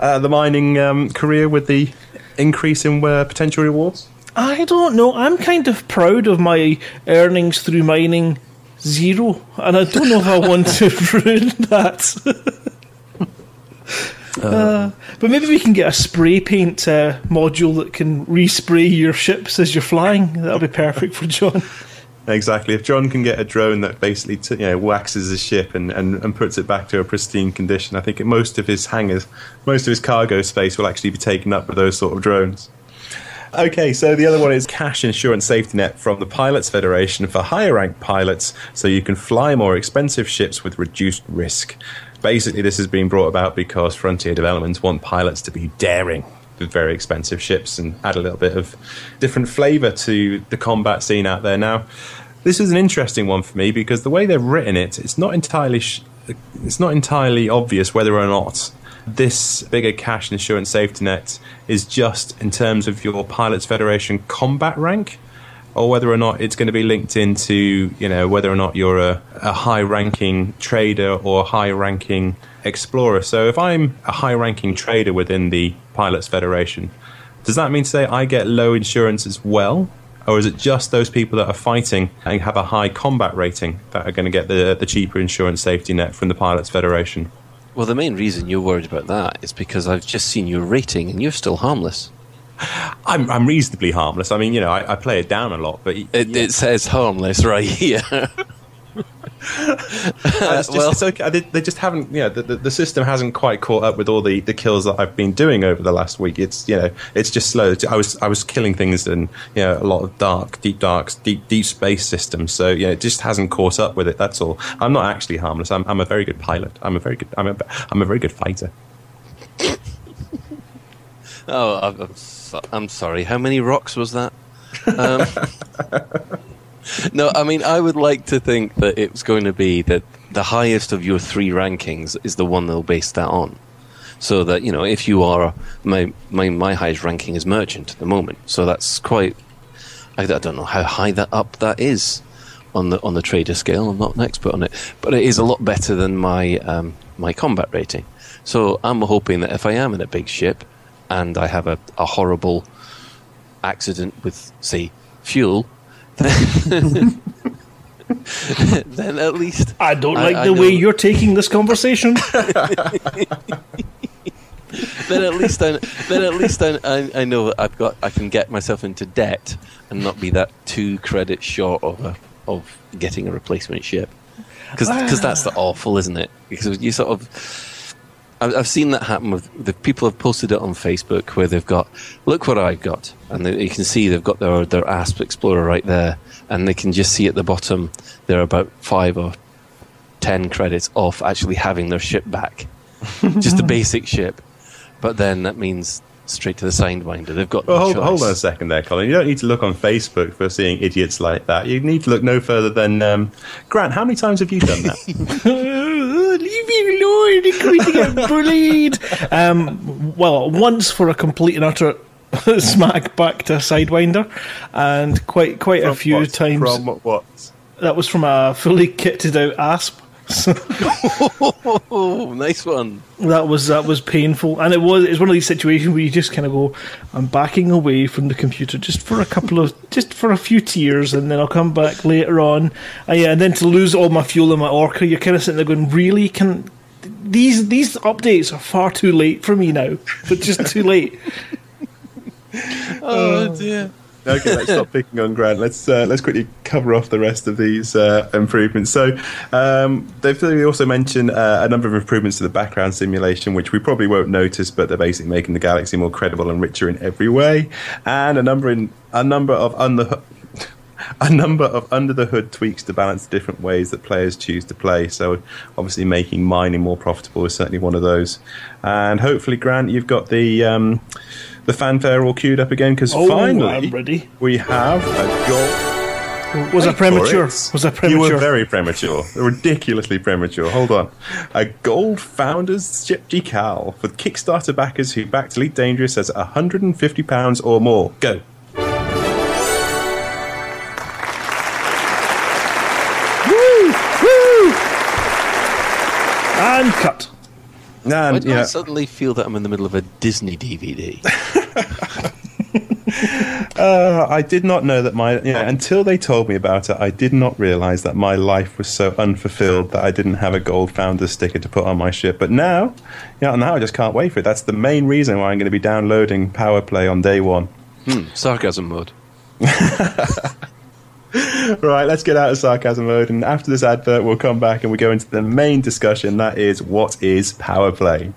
uh, the mining um, career with the increase in uh, potential rewards. I don't know. I'm kind of proud of my earnings through mining zero, and I don't know if I want to [laughs] ruin that. [laughs] Uh, but maybe we can get a spray paint uh, module that can respray your ships as you're flying. That'll be perfect for John. [laughs] Exactly. If John can get a drone that basically t- you know waxes his ship and, and, and puts it back to a pristine condition, I think most of his hangars, most of his cargo space will actually be taken up with those sort of drones. Okay, so the other one is cash insurance safety net from the Pilots Federation for higher ranked pilots so you can fly more expensive ships with reduced risk. Basically, this has been brought about because Frontier Developments want pilots to be daring with very expensive ships and add a little bit of different flavour to the combat scene out there. Now, this is an interesting one for me because the way they've written it, it's not entirely sh- it's not entirely obvious whether or not this bigger cash insurance safety net is just in terms of your pilots federation combat rank or whether or not it's going to be linked into you know whether or not you're a, a high ranking trader or high ranking explorer. So if i'm a high ranking trader within the pilots federation does that mean to say i get low insurance as well or is it just those people that are fighting and have a high combat rating that are going to get the, the cheaper insurance safety net from the pilots federation Well, the main reason you're worried about that is because I've just seen your rating and you're still harmless. [laughs] I'm, I'm reasonably harmless. I mean, you know, I, I play it down a lot, but It, it says harmless right [laughs] here. It's [laughs] just, well- it's okay. They, they just haven't, you know, the, the, the system hasn't quite caught up with all the, the kills that I've been doing over the last week. It's, you know, it's just slow. I was I was killing things in, you know, a lot of dark, deep darks, deep deep space systems. So, you know, it just hasn't caught up with it. That's all. I'm not actually harmless. I'm, I'm a very good pilot. I'm a very good. I'm a, I'm a very good fighter. [laughs] oh, I'm, I'm, I'm sorry. How many rocks was that? Um, [laughs] no, I mean, I would like to think that it was going to be that the highest of your three rankings is the one they'll base that on. So that, you know, if you are, my, my, my highest ranking is merchant at the moment. So that's quite, I, I don't know how high that up that is on the on the trader scale. I'm not an expert on it, but it is a lot better than my um, my combat rating. So I'm hoping that if I am in a big ship and I have a, a horrible accident with, say, fuel, then, [laughs] then at least I don't like I the know- way you're taking this conversation. [laughs] then at least I, then at least I, I, I know that I've got I can get myself into debt and not be that two credits short of a, of getting a replacement ship because because that's the awful, isn't it? Because you sort of I've, I've seen that happen with the people have posted it on Facebook where they've got look what I've got and they, you can see they've got their their Asp Explorer right there and they can just see at the bottom they're about five or ten credits off actually having their ship back, [laughs] just the basic ship. But then that means straight to the Sidewinder. They've got Well, no hold, choice. hold on a second there, Colin. You don't need to look on Facebook for seeing idiots like that. You need to look no further than um, Grant. How many times have you done that? [laughs] Leave me alone! You're going to get bullied. Um, well, once for a complete and utter [laughs] smack back to a Sidewinder, and quite quite a few What? times. From what? That was from a fully kitted out asp. Oh, [laughs] nice one. that was that was painful, and it was it's one of these situations where you just kind of go, "I'm backing away from the computer just for a couple of just for a few tears, and then I'll come back later on." And yeah, and then to lose all my fuel in my orca, you're kind of sitting there going, "Really? Can these these updates are far too late for me now? But just too late." [laughs] Oh, dear. Okay, let's stop picking on Grant. Let's uh, let's quickly cover off the rest of these uh, improvements. So um, they've also mentioned uh, a number of improvements to the background simulation, which we probably won't notice, but they're basically making the galaxy more credible and richer in every way, and a number in a number of under. A number of under the hood tweaks to balance the different ways that players choose to play. So, obviously, making mining more profitable is certainly one of those. And hopefully, Grant, you've got the um, the fanfare all queued up again because Oh, finally I'm ready. we have a gold. Was I premature? Was I premature? You were very premature, ridiculously premature. Hold on, a gold founders ship decal for Kickstarter backers who backed Elite Dangerous as 150 pounds or more. Go. And cut. Why do yeah, I suddenly feel that I'm in the middle of a Disney DVD? [laughs] [laughs] uh, I did not know that my yeah. Until they told me about it, I did not realize that my life was so unfulfilled that I didn't have a gold founder sticker to put on my ship. But now, yeah, now I just can't wait for it. That's the main reason why I'm going to be downloading Power Play on day one. Hmm, sarcasm mode. [laughs] [laughs] right, let's get out of sarcasm mode, and after this advert, we'll come back and we go into the main discussion. That is, what is Power Play?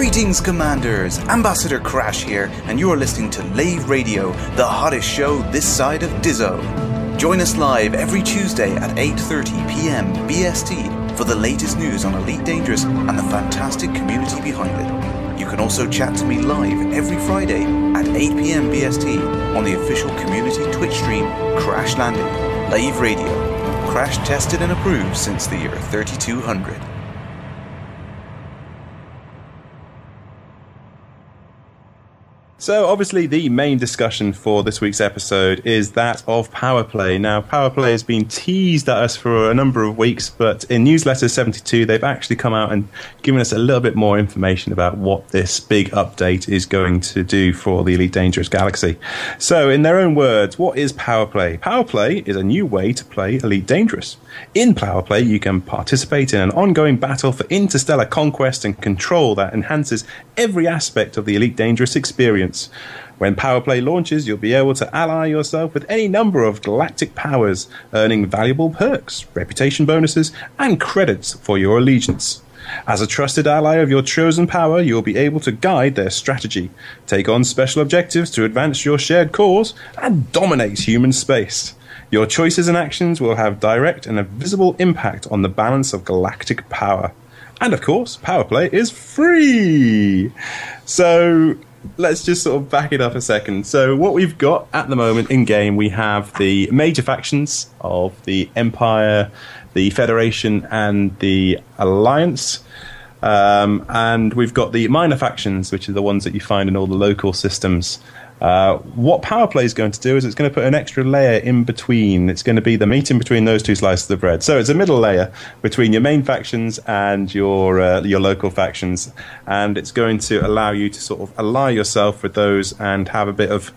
Greetings, Commanders! Ambassador Crash here, and you are listening to Lave Radio, the hottest show this side of Diso. Join us live every Tuesday at 8:30 p.m. BST for the latest news on Elite Dangerous and the fantastic community behind it. You can also chat to me live every Friday at 8 p.m. BST on the official community Twitch stream Crash Landing, Lave Radio. Crash tested and approved since the year 3200. So, obviously, the main discussion for this week's episode is that of Power Play. Now, Power Play has been teased at us for a number of weeks, but in Newsletter 72, they've actually come out and given us a little bit more information about what this big update is going to do for the Elite Dangerous Galaxy. So, in their own words, what is Power Play? Power Play is a new way to play Elite Dangerous. In Power Play, you can participate in an ongoing battle for interstellar conquest and control that enhances every aspect of the Elite Dangerous experience. When Power Play launches, you'll be able to ally yourself with any number of galactic powers, earning valuable perks, reputation bonuses, and credits for your allegiance. As a trusted ally of your chosen power, you'll be able to guide their strategy, take on special objectives to advance your shared cause, and dominate human space. Your choices and actions will have direct and a visible impact on the balance of galactic power. And of course, Power Play is free! So let's just sort of back it up a second. So, what we've got at the moment in game, we have the major factions of the Empire, the Federation, and the Alliance. Um, and we've got the minor factions, which are the ones that you find in all the local systems. Uh, what Power Play is going to do is it's going to put an extra layer in between. It's going to be the meat in between those two slices of bread. So it's a middle layer between your main factions and your uh, your local factions, and it's going to allow you to sort of ally yourself with those and have a bit of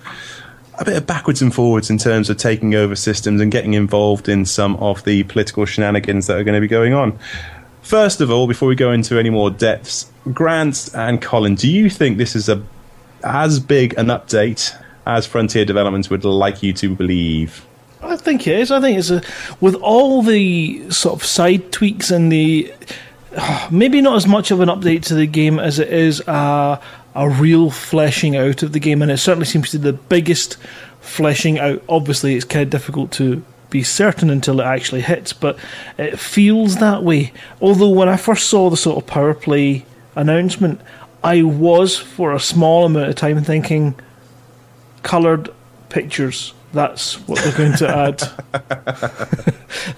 a bit of backwards and forwards in terms of taking over systems and getting involved in some of the political shenanigans that are going to be going on. First of all, before we go into any more depths, Grant and Colin, do you think this is a as big an update as Frontier Developments would like you to believe? I think it is. I think it's a, with all the sort of side tweaks and the [sighs] maybe not as much of an update to the game as it is a, a real fleshing out of the game, and it certainly seems to be the biggest fleshing out. Obviously, it's kind of difficult to be certain until it actually hits, but it feels that way. Although when I first saw the sort of power play announcement, I was for a small amount of time thinking coloured pictures. That's what they're going to add.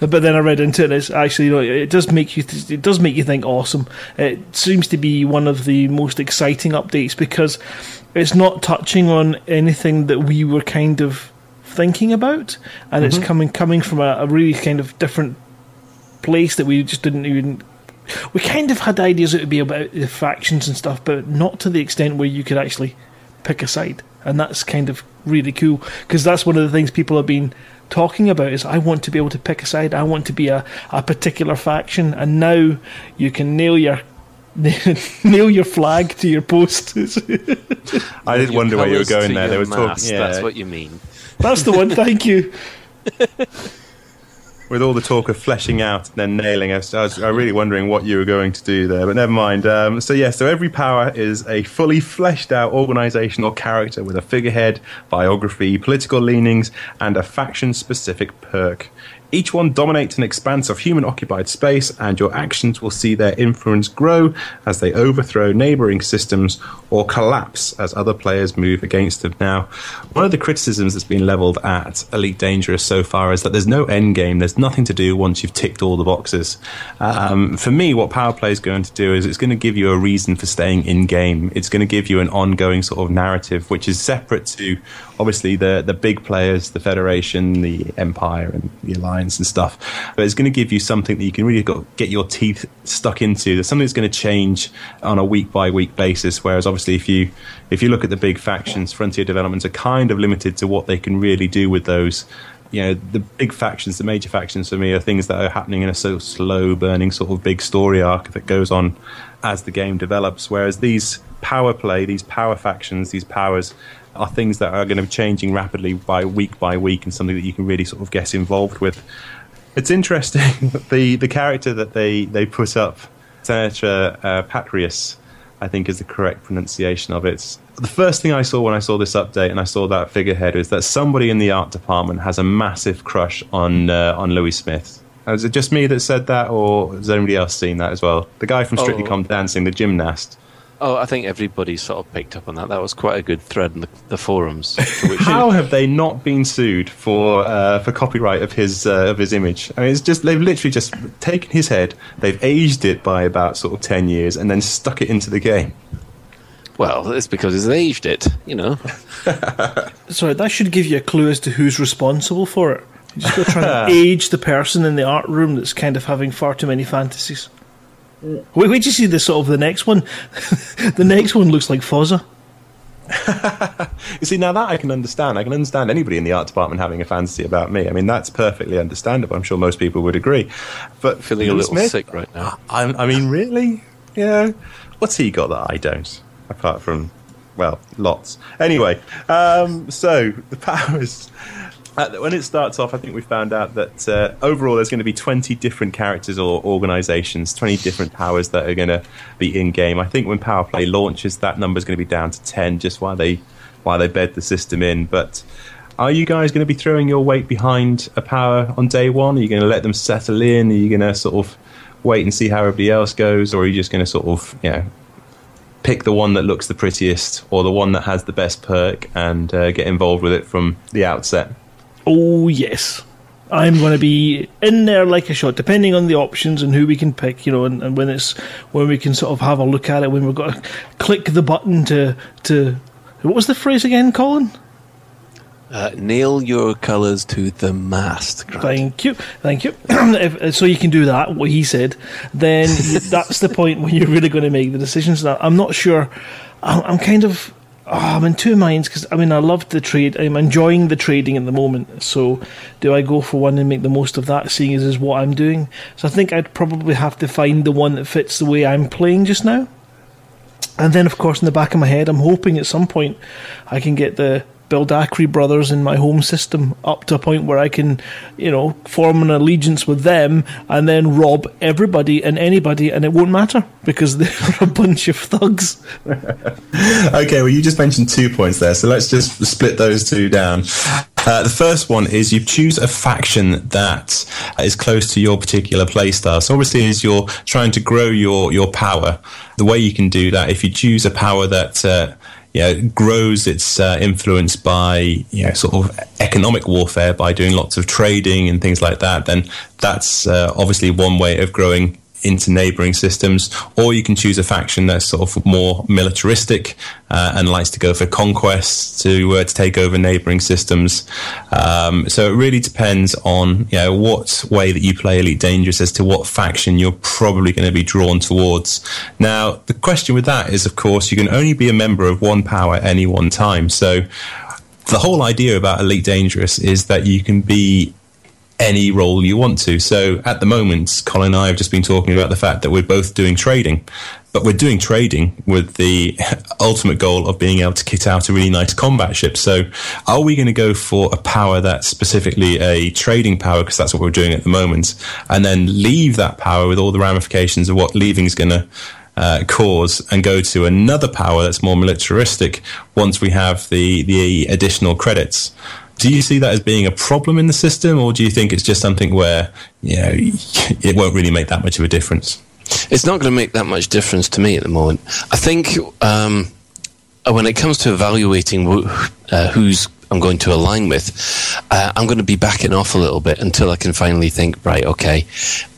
[laughs] but then I read into it. It's actually, you know, it does make you. Th- it does make you think. Awesome. It seems to be one of the most exciting updates because it's not touching on anything that we were kind of thinking about, and mm-hmm. it's coming coming from a, a really kind of different place that we just didn't even we kind of had ideas it would be about the factions and stuff, but not to the extent where you could actually pick a side. And that's kind of really cool because that's one of the things people have been talking about is I want to be able to pick a side. I want to be a, a particular faction, and now you can nail your [laughs] nail your flag to your post. I did wonder where you were going there. There was talk. Yeah. That's what you mean. That's the one. Thank you [laughs] with all the talk of fleshing out and then nailing us, I was, I was really wondering what you were going to do there, but never mind. Um, so, yeah, so every power is a fully fleshed out organizational character with a figurehead, biography, political leanings, and a faction specific perk. Each one dominates an expanse of human occupied space, and your actions will see their influence grow as they overthrow neighboring systems or collapse as other players move against them. Now, one of the criticisms that's been leveled at Elite Dangerous so far is that there's no end game, there's nothing to do once you've ticked all the boxes. Um, for me, what Power Play is going to do is it's going to give you a reason for staying in game, it's going to give you an ongoing sort of narrative, which is separate to obviously the, the big players, the Federation, the Empire, and the Alliance and stuff. But it's going to give you something that you can really get your teeth stuck into. There's something that's going to change on a week by week basis. Whereas obviously, if you if you look at the big factions, Frontier Developments are kind of limited to what they can really do with those. You know, the big factions, the major factions for me, are things that are happening in a so slow burning sort of big story arc that goes on as the game develops. Whereas these power play, these power factions, these powers are things that are going to be changing rapidly by week by week and something that you can really sort of get involved with. It's interesting [laughs] the the character that they they put up, Senator uh, Patreus, I think is the correct pronunciation of it. The first thing I saw when I saw this update and I saw that figurehead is that somebody in the art department has a massive crush on uh, on Louis Smith. Is it just me that said that, or has anybody else seen that as well? The guy from Strictly oh. Come Dancing, the gymnast. Oh, I think everybody sort of picked up on that. That was quite a good thread in the, the forums. [laughs] How have they not been sued for uh, for copyright of his uh, of his image? I mean, it's just they've literally just taken his head, they've aged it by about sort of ten years, and then stuck it into the game. Well, it's because he's aged it, you know. [laughs] Sorry, that should give you a clue as to who's responsible for it. You just got to try to [laughs] age the person in the art room that's kind of having far too many fantasies. Wait, wait till you see the sort of the next one. [laughs] the next one looks like Fozza. [laughs] you see, now that I can understand. I can understand anybody in the art department having a fantasy about me. I mean, that's perfectly understandable. I'm sure most people would agree. But feeling a little Smith, sick right now. I, I mean, really? Yeah. What's he got that I don't? Apart from, well, lots. Anyway, um, so [laughs] the powers when it starts off, I think we found out that uh, overall there's going to be 20 different characters or organizations, 20 different powers that are going to be in game. I think when Power Play launches, that number is going to be down to 10 just while they while they bed the system in. But are you guys going to be throwing your weight behind a power on day one? Are you going to let them settle in? Are you going to sort of wait and see how everybody else goes, or are you just going to sort of you know pick the one that looks the prettiest or the one that has the best perk and uh, get involved with it from the outset? Oh, yes. I'm going to be in there like a shot, depending on the options and who we can pick, you know, and, and when it's when we can sort of have a look at it, when we've got to click the button to to what was the phrase again, Colin? Uh, nail your colours to the mast. Grant. Thank you, thank you. [clears throat] if, so you can do that. What he said. Then [laughs] that's the point when you're really going to make the decisions. Now, I'm not sure. I'm, I'm kind of oh, I'm in two minds because I mean I love the trade. I'm enjoying the trading at the moment. So do I go for one and make the most of that, seeing as is what I'm doing? So I think I'd probably have to find the one that fits the way I'm playing just now. And then, of course, in the back of my head, I'm hoping at some point I can get the Baldacri brothers in my home system up to a point where I can, you know, form an allegiance with them and then rob everybody and anybody, and it won't matter because [laughs] they're a bunch of thugs. [laughs] okay, well, you just mentioned two points there, so let's just split those two down. Uh, the first one is you choose a faction that is close to your particular playstyle. So obviously, as you're trying to grow your your power, the way you can do that, if you choose a power that uh, you know, grows its uh, influence by you know, sort of economic warfare by doing lots of trading and things like that, then that's uh, obviously one way of growing into neighboring systems, or you can choose a faction that's sort of more militaristic uh, and likes to go for conquests to uh, to take over neighboring systems. Um, so it really depends on you know what way that you play Elite Dangerous as to what faction you're probably going to be drawn towards. Now the question with that is, of course, you can only be a member of one power at any one time. So the whole idea about Elite Dangerous is that you can be any role you want to. So at the moment, Colin and I have just been talking about the fact that we're both doing trading, but we're doing trading with the [laughs] ultimate goal of being able to kit out a really nice combat ship. So are we going to go for a power that's specifically a trading power because that's what we're doing at the moment, and then leave that power with all the ramifications of what leaving is going to uh, cause and go to another power that's more militaristic once we have the the additional credits. Do you see that as being a problem in the system, or do you think it's just something where you know it won't really make that much of a difference? It's not going to make that much difference to me at the moment. I think um, when it comes to evaluating uh, who's I'm going to align with, uh, I'm going to be backing off a little bit until I can finally think, right, okay,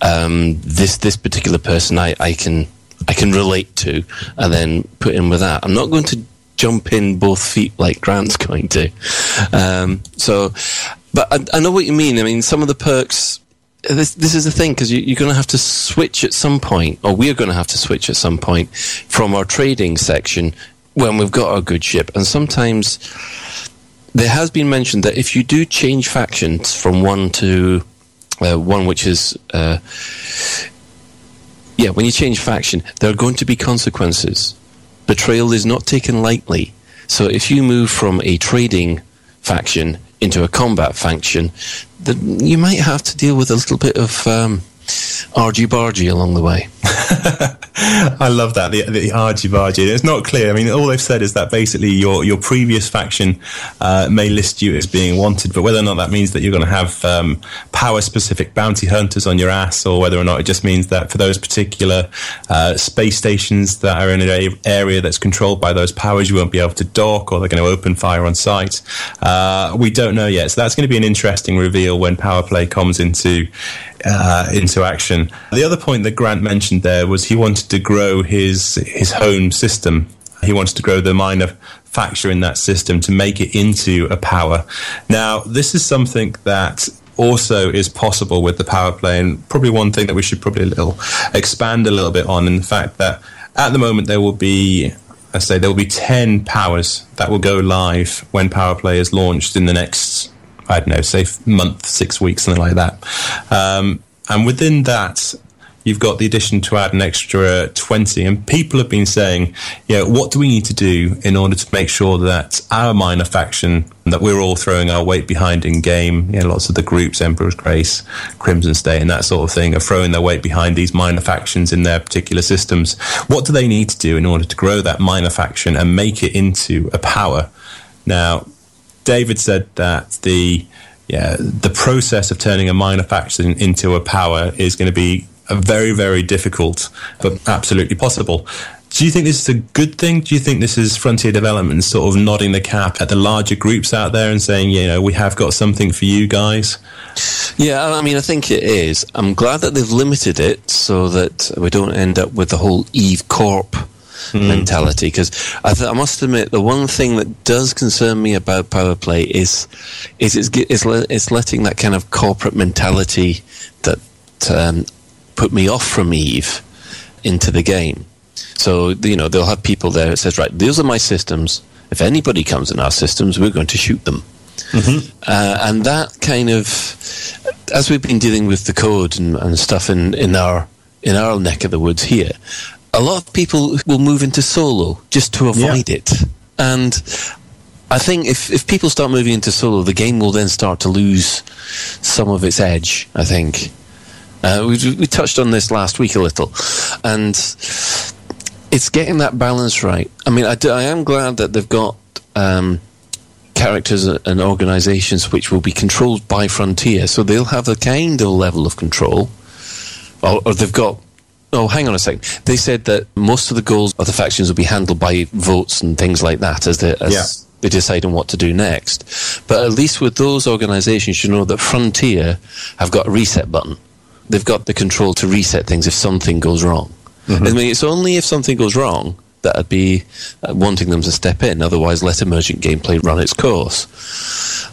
um, this this particular person I, I can I can relate to, and then put in with that. I'm not going to jump in both feet like Grant's [laughs] going to. Um, so, but I, I, know what you mean. I mean, some of the perks. This, this is the thing because you, are going to have to switch at some point, or we're going to have to switch at some point from our trading section when we've got our good ship, and sometimes there has been mentioned that if you do change factions from one to uh, one which is uh, yeah when you change faction there are going to be consequences betrayal is not taken lightly. So if you move from a trading faction into a combat faction then you might have to deal with a little bit of um, argy bargy along the way. [laughs] I love that the, the argy bargy. It's not clear. I mean, all they've said is that basically your your previous faction uh, may list you as being wanted, but whether or not that means that you're going to have um, power specific bounty hunters on your ass, or whether or not it just means that for those particular uh, space stations that are in an area that's controlled by those powers, you won't be able to dock, or they're going to open fire on sight. Uh, we don't know yet. So that's going to be an interesting reveal when power play comes into uh, into action. The other point that Grant mentioned there was he wanted to grow his his home system. He wanted to grow the minor factor in that system to make it into a power. Now, this is something that also is possible with the power play, and probably one thing that we should probably a little expand a little bit on in the fact that at the moment there will be I say there will be 10 powers that will go live when Power Play is launched in the next I don't know, say month, six weeks, something like that. Um, and within that, you've got the addition to add an extra 20. And people have been saying, yeah, what do we need to do in order to make sure that our minor faction, that we're all throwing our weight behind in game, you know, lots of the groups, Emperor's Grace, Crimson State, and that sort of thing, are throwing their weight behind these minor factions in their particular systems. What do they need to do in order to grow that minor faction and make it into a power? Now, David said that the yeah the process of turning a minor faction into a power is going to be very very difficult, but absolutely possible. Do you think this is a good thing? Do you think this is Frontier Development sort of nodding the cap at the larger groups out there and saying, you know, we have got something for you guys? Yeah, I mean, I think it is. I'm glad that they've limited it so that we don't end up with the whole Eve Corp mm. mentality. Because I, th- I, must admit, the one thing that does concern me about power play is is it's, it's, le- it's letting that kind of corporate mentality that um, put me off from Eve into the game. So you know they'll have people there that says, right, these are my systems. If anybody comes in our systems, we're going to shoot them. Mm-hmm. Uh, and that kind of, as we've been dealing with the code and, and stuff in, in our in our neck of the woods here, a lot of people will move into solo just to avoid yeah. it. And I think if, if people start moving into solo, the game will then start to lose some of its edge, I think. Uh, we, we touched on this last week a little. And it's getting that balance right. I mean, I, do, I am glad that they've got um, characters and organizations which will be controlled by Frontier. So they'll have a kind of level of control. Or, or they've got Oh, hang on a second. They said that most of the goals of the factions will be handled by votes and things like that as they, as yeah. they decide on what to do next. But at least with those organizations, you know that Frontier have got a reset button. They've got the control to reset things if something goes wrong. Mm-hmm. I mean, it's only if something goes wrong that I'd be uh, wanting them to step in. Otherwise, let emergent gameplay run its course.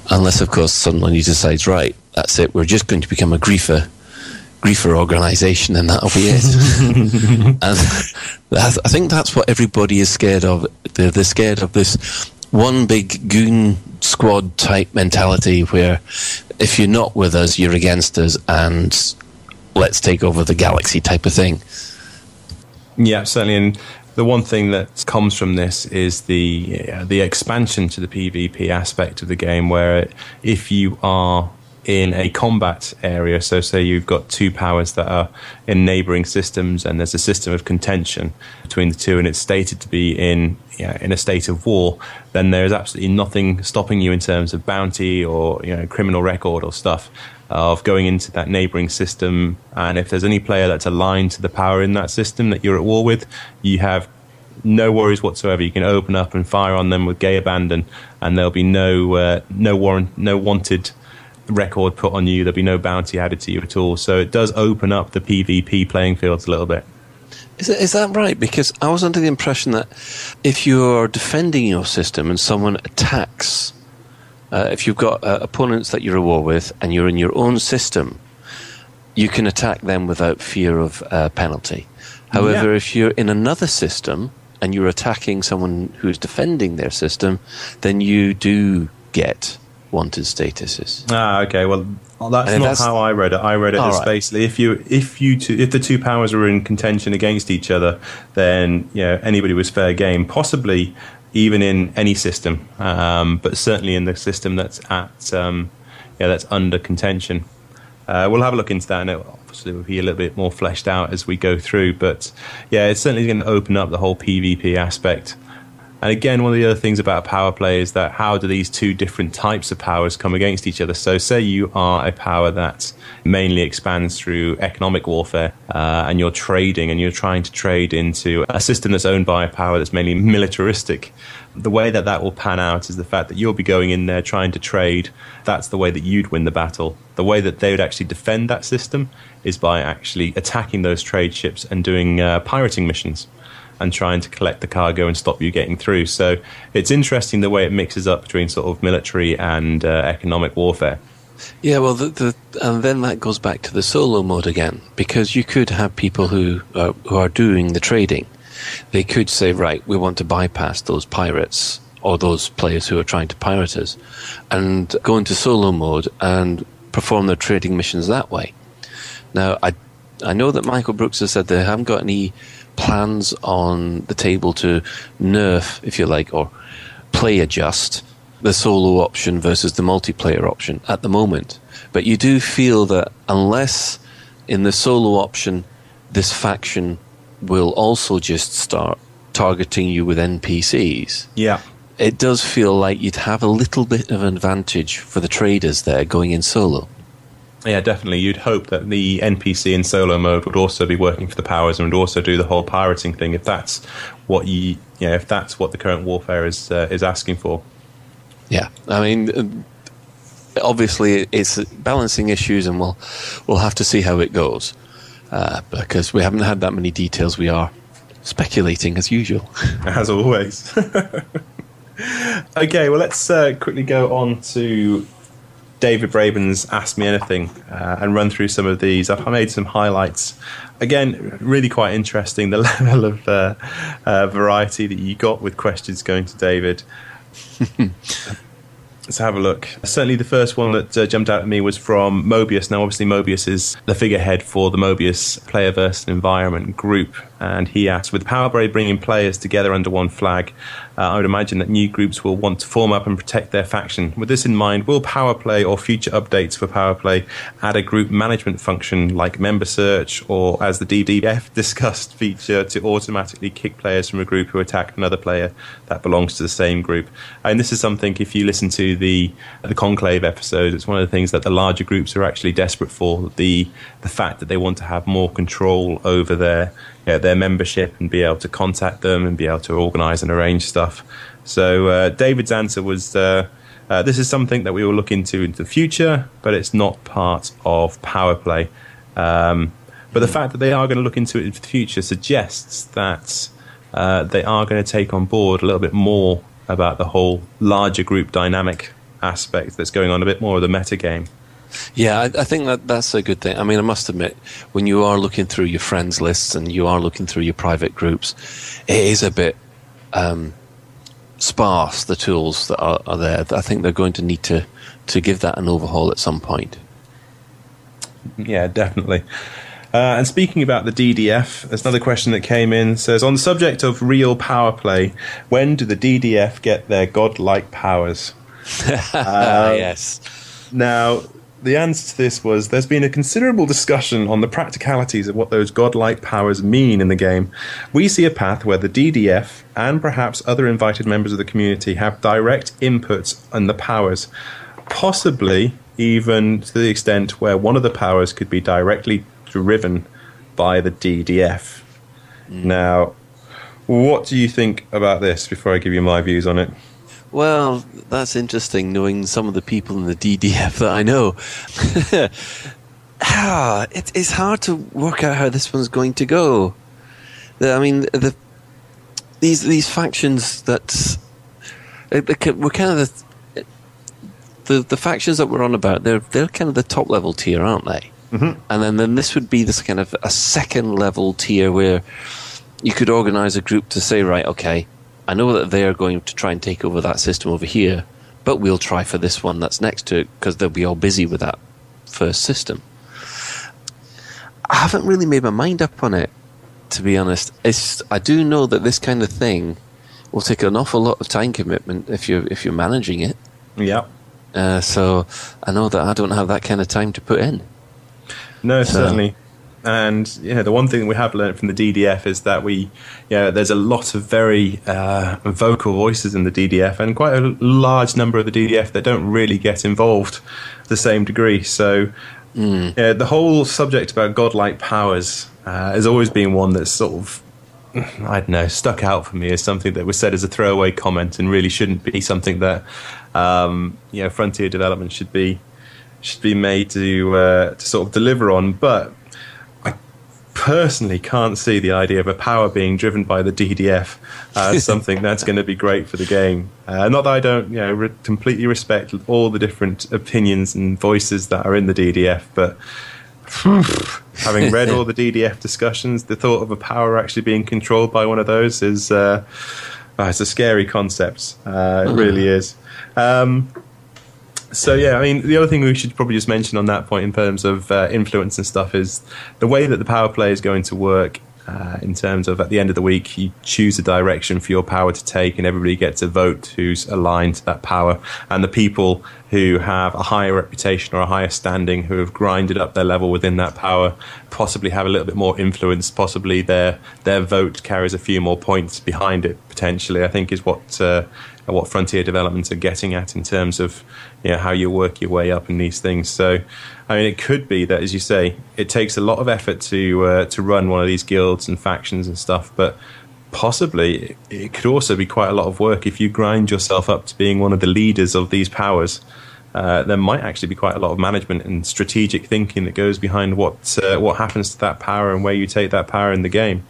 Unless, of course, suddenly decides, right, that's it, we're just going to become a griefer griefer organisation, [laughs] and that'll be it. and I think that's what everybody is scared of. They're, they're scared of this one big goon squad type mentality where if you're not with us, you're against us, and let's take over the galaxy type of thing. Yeah, certainly. And the one thing that comes from this is the uh, the expansion to the PvP aspect of the game, where if you are in a combat area. So, say you've got two powers that are in neighboring systems, and there's a system of contention between the two, and it's stated to be in in a state of war. Then there is absolutely nothing stopping you in terms of bounty or you know criminal record or stuff of going into that neighboring system. And if there's any player that's aligned to the power in that system that you're at war with, you have no worries whatsoever. You can open up and fire on them with gay abandon, and there'll be no uh, no warrant, no wanted record put on you. There'll be no bounty added to you at all. So it does open up the PvP playing fields a little bit. Is, is that right? Because I was under the impression that if you're defending your system and someone attacks, uh, if you've got uh, opponents that you're at war with and you're in your own system, you can attack them without fear of uh, penalty. However, Yeah. if you're in another system and you're attacking someone who's defending their system, then you do get wanted statuses. Ah, okay. Well, that's not that's- how I read it. I read it as right. basically if you if you two, if the two powers were in contention against each other, then you know anybody was fair game. Possibly even in any system, um, but certainly in the system that's at um, yeah that's under contention. Uh, we'll have a look into that, and it obviously will be a little bit more fleshed out as we go through. But yeah, it's certainly going to open up the whole PvP aspect. And again, one of the other things about power play is that how do these two different types of powers come against each other? So, say you are a power that mainly expands through economic warfare, uh, and you're trading and you're trying to trade into a system that's owned by a power that's mainly militaristic. The way that that will pan out is the fact that you'll be going in there trying to trade. That's the way that you'd win the battle. The way that they would actually defend that system is by actually attacking those trade ships and doing uh, pirating missions and trying to collect the cargo and stop you getting through. So it's interesting the way it mixes up between sort of military and uh, economic warfare. Yeah, well, the, the, and then that goes back to the solo mode again, because you could have people who uh, who are doing the trading. They could say, right, we want to bypass those pirates or those players who are trying to pirate us, and go into solo mode and perform their trading missions that way. Now, I I know that Michael Brookes has said they haven't got any plans on the table to nerf, if you like, or play adjust the solo option versus the multiplayer option at the moment. But you do feel that unless in the solo option this faction will also just start targeting you with NPCs, Yeah. it does feel like you'd have a little bit of an advantage for the traders there going in solo. Yeah, definitely. You'd hope that the NPC in solo mode would also be working for the powers and would also do the whole pirating thing if that's what you, you know, if that's what the current warfare is uh, is asking for. Yeah, I mean, um, obviously it's balancing issues, and we'll we'll have to see how it goes uh, because we haven't had that many details. We are speculating as usual. [laughs] as always. [laughs] okay, well, let's uh, quickly go on to David Braben's Ask Me Anything uh, and run through some of these. I've made some highlights. Again, really quite interesting the [laughs] level of uh, uh, variety that you got with questions going to David. [laughs] Let's have a look. Certainly, the first one that uh, jumped out at me was from Mobius. Now, obviously, Mobius is the figurehead for the Mobius Player versus Environment Group, and he asked, with Powerplay bringing players together under one flag, uh, I would imagine that new groups will want to form up and protect their faction. With this in mind, will Powerplay or future updates for Powerplay add a group management function like member search, or as the DDF [laughs] discussed, feature to automatically kick players from a group who attack another player that belongs to the same group? And this is something, if you listen to the the Conclave episode, it's one of the things that the larger groups are actually desperate for. The the fact that they want to have more control over their know, their membership and be able to contact them and be able to organise and arrange stuff. So uh, David's answer was. Uh, uh, this is something that we will look into into the future, but it's not part of power play. Um, but the fact that they are going to look into it in the future suggests that uh, they are going to take on board a little bit more about the whole larger group dynamic aspect that's going on, a bit more of the meta game. Yeah, I, I think that that's a good thing. I mean, I must admit, when you are looking through your friends lists and you are looking through your private groups, it is a bit um, sparse. The tools that are, are there. I think they're going to need to to give that an overhaul at some point. Yeah, definitely. Uh, and speaking about the DDF, there's another question that came in. Says on the subject of real power play, when do the DDF get their godlike powers? [laughs] yes. Now, the answer to this was there's been a considerable discussion on the practicalities of what those godlike powers mean in the game. We see a path where the DDF and perhaps other invited members of the community have direct inputs on the powers, possibly even to the extent where one of the powers could be directly driven by the DDF. Hmm. Now, what do you think about this before I give you my views on it? Well, that's interesting knowing some of the people in the DDF that I know. [laughs] ah, it, it's hard to work out how this one's going to go. The, I mean, the these these factions that we're kind of the, the the factions that we're on about. They're they're kind of the top level tier, aren't they? Mm-hmm. And then then this would be this kind of a second level tier where you could organize a group to say, right, okay, I know that they are going to try and take over that system over here, but we'll try for this one that's next to it because they'll be all busy with that first system. I haven't really made my mind up on it, to be honest. It's I do know that this kind of thing will take an awful lot of time commitment if you're if you're managing it. Yeah. Uh, so I know that I don't have that kind of time to put in. No, certainly. And you know, the one thing we have learned from the DDF is that we, you know, there's a lot of very uh, vocal voices in the DDF, and quite a large number of the DDF that don't really get involved to the same degree. So, yeah, the whole subject about godlike powers uh, has always been one that's sort of I don't know, stuck out for me as something that was said as a throwaway comment and really shouldn't be something that um, you know frontier development should be should be made to uh, to sort of deliver on. But personally can't see the idea of a power being driven by the DDF as [laughs] something that's going to be great for the game. Uh, not that I don't you know re- completely respect all the different opinions and voices that are in the DDF, but [sighs] having read all the [laughs] DDF discussions, the thought of a power actually being controlled by one of those is uh, uh, it's a scary concept. Uh, it really is. Um, so yeah, I mean, the other thing we should probably just mention on that point in terms of uh, influence and stuff is the way that the power play is going to work. Uh, in terms of at the end of the week, you choose a direction for your power to take, and everybody gets a vote who's aligned to that power. And the people who have a higher reputation or a higher standing, who have grinded up their level within that power, possibly have a little bit more influence. Possibly their their vote carries a few more points behind it. Potentially, I think is what uh, what frontier developments are getting at in terms of you know how you work your way up in these things. So, I mean, it could be that, as you say, it takes a lot of effort to uh, to run one of these guilds and factions and stuff, but possibly it could also be quite a lot of work if you grind yourself up to being one of the leaders of these powers. Uh, there might actually be quite a lot of management and strategic thinking that goes behind what uh, what happens to that power and where you take that power in the game,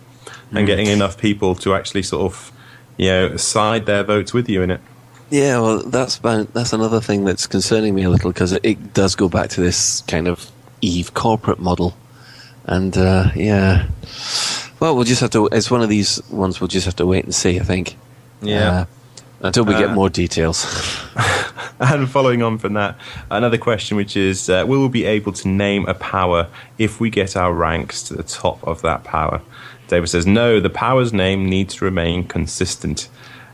and getting enough people to actually sort of you know side their votes with you in it. Yeah, well, that's that's another thing that's concerning me a little because it, it does go back to this kind of Eve corporate model, and uh, yeah, well, we'll just have to. It's one of these ones we'll just have to wait and see. I think. Yeah. Uh, until we get Uh, more details. [laughs] And following on from that, another question which is uh, Will we be able to name a power if we get our ranks to the top of that power? David says, No, the power's name needs to remain consistent.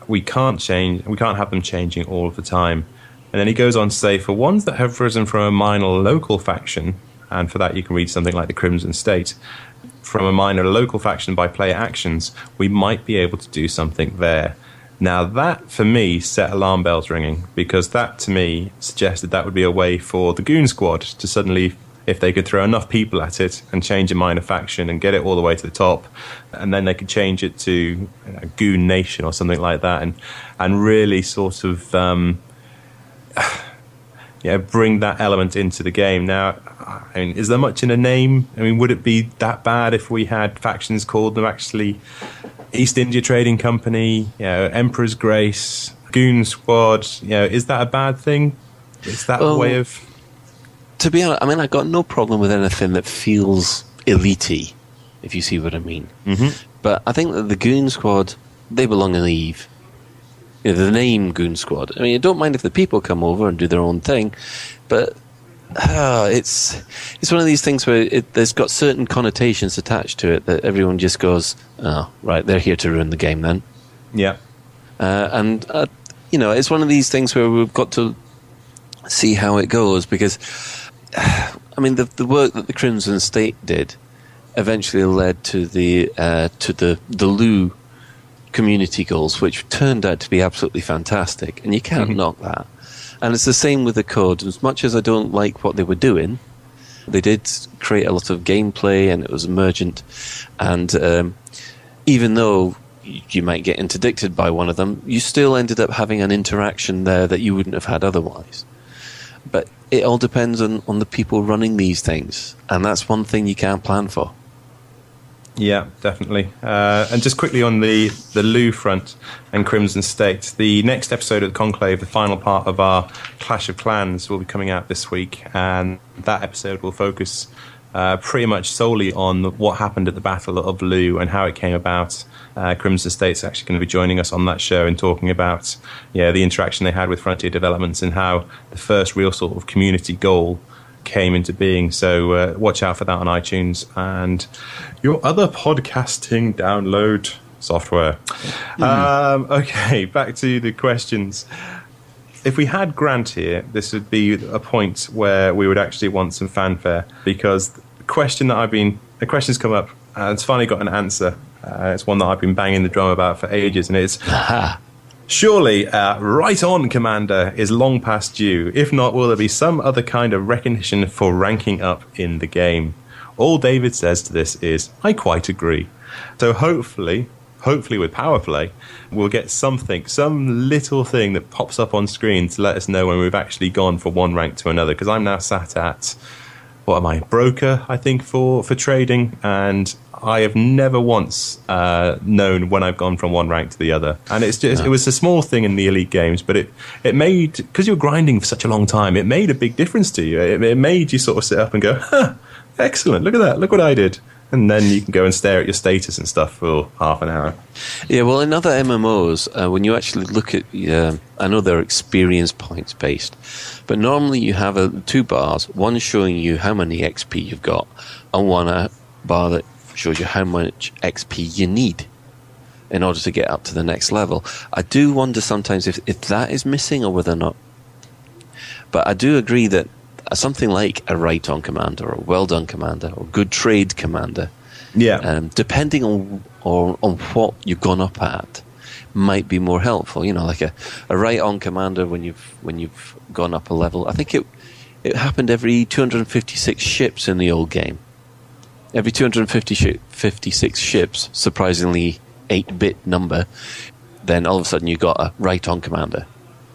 We can't change, we can't have them changing all of the time. And then he goes on to say, For ones that have risen from a minor local faction, and for that you can read something like the Crimson State, from a minor local faction by player actions, we might be able to do something there. Now, that for me set alarm bells ringing because that to me suggested that would be a way for the Goon Squad to suddenly, if they could throw enough people at it and change a minor faction and get it all the way to the top, and then they could change it to you know, Goon Nation or something like that, and and really sort of. Um, [sighs] yeah, bring that element into the game. Now, I mean, is there much in a name? I mean, would it be that bad if we had factions called them actually East India Trading Company, you know, Emperor's Grace, Goon Squad? You know, is that a bad thing? Is that a Well, way of? To be honest, I mean, I've got no problem with anything that feels elite, if you see what I mean. Mm-hmm. But I think that the Goon Squad, they belong in Eve. You know, the name Goon Squad. I mean, I don't mind if the people come over and do their own thing, but uh, it's it's one of these things where it, there's got certain connotations attached to it that everyone just goes, "Oh, right, they're here to ruin the game then." Yeah, Uh, and uh, you know, it's one of these things where we've got to see how it goes because [sighs] I mean, the the work that the Crimson State did eventually led to the uh, to the the Lugh community goals, which turned out to be absolutely fantastic, and you can't Mhm. knock that. And it's the same with the code. As much as I don't like what they were doing, they did create a lot of gameplay, and it was emergent. And um, even though you might get interdicted by one of them, you still ended up having an interaction there that you wouldn't have had otherwise. But it all depends on, on the people running these things, and that's one thing you can't plan for. Yeah, definitely. Uh, and just quickly on the the Lugh front and Crimson State, the next episode of the Conclave, the final part of our Clash of Clans, will be coming out this week, and that episode will focus uh, pretty much solely on what happened at the Battle of Lugh and how it came about. Uh, Crimson State's actually going to be joining us on that show and talking about yeah the interaction they had with Frontier Developments and how the first real sort of community goal came into being. So uh, watch out for that on iTunes and your other podcasting download software. Um, okay, [laughs] back to the questions. If we had Grant here, this would be a point where we would actually want some fanfare because the question that I've been, the question's come up and it's finally got an answer. Uh, it's one that I've been banging the drum about for ages, and it's [laughs] Surely, uh, right on, Commander, is long past due. If not, will there be some other kind of recognition for ranking up in the game? All David says to this is, I quite agree. So hopefully, hopefully with Power Play, we'll get something, some little thing that pops up on screen to let us know when we've actually gone from one rank to another. Because I'm now sat at, what am I, broker, I think, for, for trading, and I have never once uh, known when I've gone from one rank to the other. And it's just, it was a small thing in the elite games, but it, it made, because you're grinding for such a long time, it made a big difference to you. It, it made you sort of sit up and go, huh, excellent, look at that, look what I did. And then you can go and stare at your status and stuff for half an hour. Yeah, well, in other MMOs, uh, when you actually look at, uh, I know they're experience points based, but normally you have uh, two bars, one showing you how many XP you've got, and one uh, bar that shows you how much XP you need in order to get up to the next level. I do wonder sometimes if, if that is missing or whether or not. But I do agree that something like a right on commander or a well done commander or good trade commander Yeah. um, depending on or on what you've gone up at, might be more helpful. You know, like a, a right on commander when you've when you've gone up a level. I think it it happened every 256 ships in the old game. Every 256 ships, surprisingly 8 bit number, then all of a sudden you got a right on commander.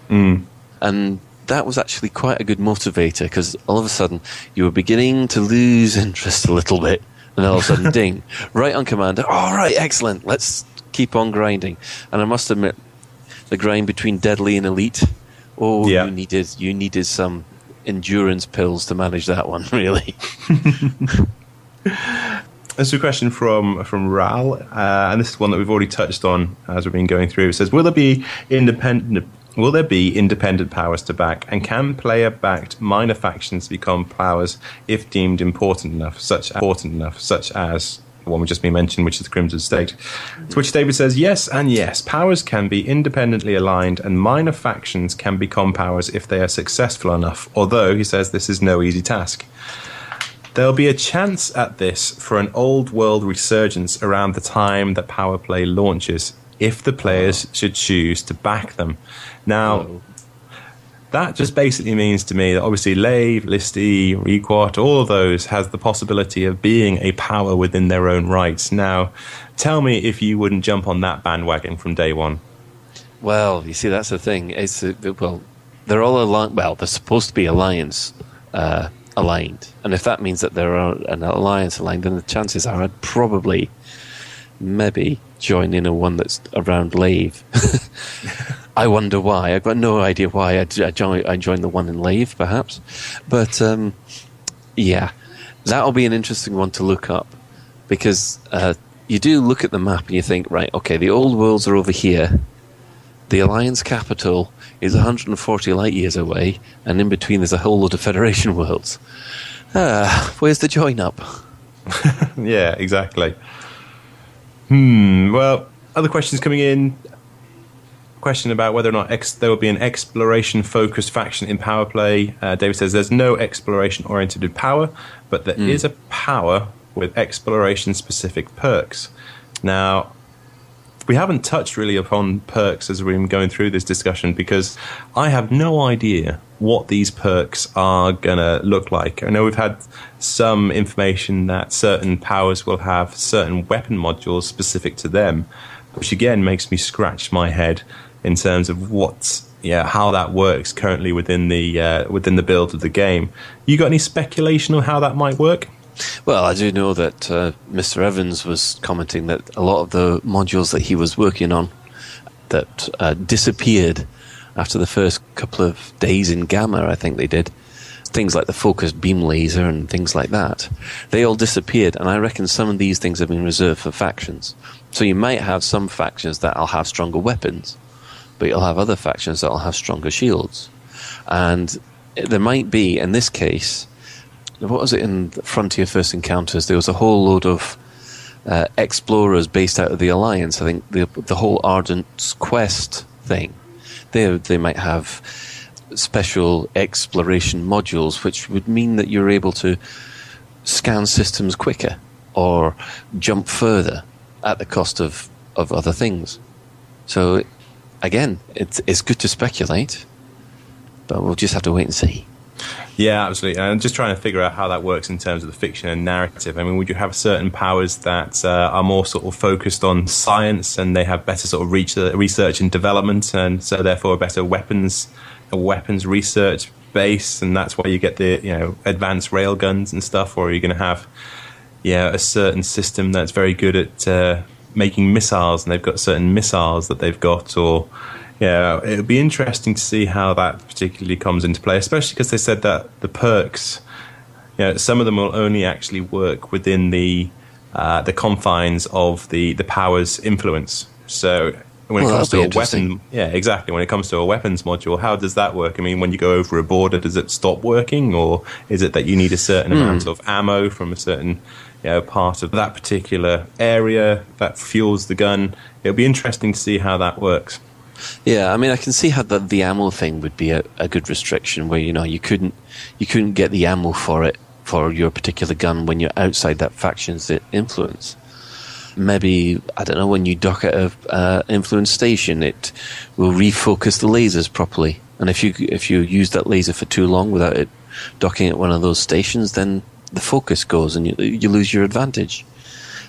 Hmm. And that was actually quite a good motivator because all of a sudden you were beginning to lose [laughs] interest a little bit. And all of a sudden, [laughs] ding, right on commander. All right, excellent. Let's keep on grinding. And I must admit, the grind between deadly and elite. Oh, Yeah. you needed you needed some endurance pills to manage that one. [laughs] Really, This is a question from from Ral, uh, and this is one that we've already touched on as we've been going through. It says, "Will there be independent? Will there be independent powers to back? And can player-backed minor factions become powers if deemed important enough, such important enough, such as?" the One we just been mentioned, which is the Crimson State. To which David says, yes and yes. Powers can be independently aligned, and minor factions can become powers if they are successful enough. Although, he says, this is no easy task. There'll be a chance at this for an old world resurgence around the time that Power Play launches, if the players should choose to back them. Now, that just basically means to me that obviously Lave, Leesti, Riedquat, all of those has the possibility of being a power within their own rights. Now, tell me if you wouldn't jump on that bandwagon from day one. Well, you see, that's the thing. It's uh, well, they're all aligned. Well, they're supposed to be alliance uh, aligned, and if that means that they're uh, an alliance aligned, then the chances are I'd probably, maybe join in a one that's around Lave. [laughs] I wonder why. I've got no idea why I, joined, I joined the one in Lave, perhaps, but um, yeah, that'll be an interesting one to look up because uh, you do look at the map and you think, right, okay, the old worlds are over here. The Alliance capital is 140 light years away, and in between there's a whole lot of Federation worlds. Ah, where's the join up? [laughs] yeah, exactly. Hmm. Well, other questions coming in. question about whether or not ex- there will be an exploration focused faction in power play. Uh, David says there's no exploration oriented power, but there is a power with exploration specific perks. Now, we haven't touched really upon perks as we've been going through this discussion because I have no idea what these perks are going to look like. I know we've had some information that certain powers will have certain weapon modules specific to them, which again makes me scratch my head in terms of what's yeah how that works currently within the uh, within the build of the game. You got any speculation on how that might work? Well, I do know that uh, Mr. Evans was commenting that a lot of the modules that he was working on that uh, disappeared after the first couple of days in Gamma, I think they did. Things like the focused beam laser and things like that. They all disappeared, and I reckon some of these things have been reserved for factions. So you might have some factions that'll have stronger weapons, but you'll have other factions that'll have stronger shields. And there might be, in this case, what was it in Frontier First Encounters? There was a whole load of uh, explorers based out of the Alliance. I think the the whole Ardent's Quest thing. They they might have special exploration modules, which would mean that you're able to scan systems quicker or jump further at the cost of, of other things. So again, it's it's good to speculate, but we'll just have to wait and see. Yeah, absolutely. And I'm just trying to figure out how that works in terms of the fiction and narrative. I mean, would you have certain powers that uh, are more sort of focused on science and they have better sort of uh, research and development, and so therefore a better weapons weapons research base, and that's why you get the you know advanced railguns and stuff, or are you going to have yeah a certain system that's very good at uh, making missiles, and they've got certain missiles that they've got, or yeah, it'll be interesting to see how that particularly comes into play, especially because they said that the perks, you know, some of them will only actually work within the uh, the confines of the the power's influence. So when Well, it comes to a weapon, yeah, exactly. When it comes to a weapons module, how does that work? I mean, when you go over a border, does it stop working, or is it that you need a certain Hmm. amount of ammo from a certain you know, part of that particular area that fuels the gun? It'll be interesting to see how that works. Yeah, I mean, I can see how the, the ammo thing would be a, a good restriction, where you know you couldn't you couldn't get the ammo for it for your particular gun when you're outside that faction's influence. Maybe I don't know when you dock at a uh, influence station, it will refocus the lasers properly. And if you if you use that laser for too long without it docking at one of those stations, then the focus goes and you you lose your advantage.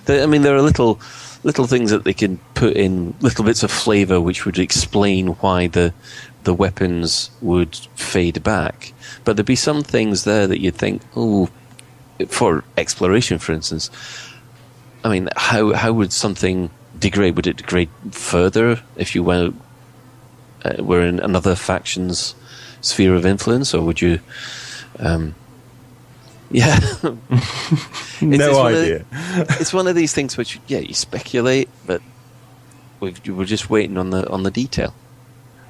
I mean, there are little little things that they can put in, little bits of flavour, which would explain why the the weapons would fade back. But there'd be some things there that you'd think, oh, for exploration, for instance. I mean, how how would something degrade? Would it degrade further if you went uh, were in another faction's sphere of influence, or would you? Um, yeah, It's- [laughs] it's no one of idea. [laughs] it's one of these things which yeah you speculate, but we've, we're just waiting on the on the detail.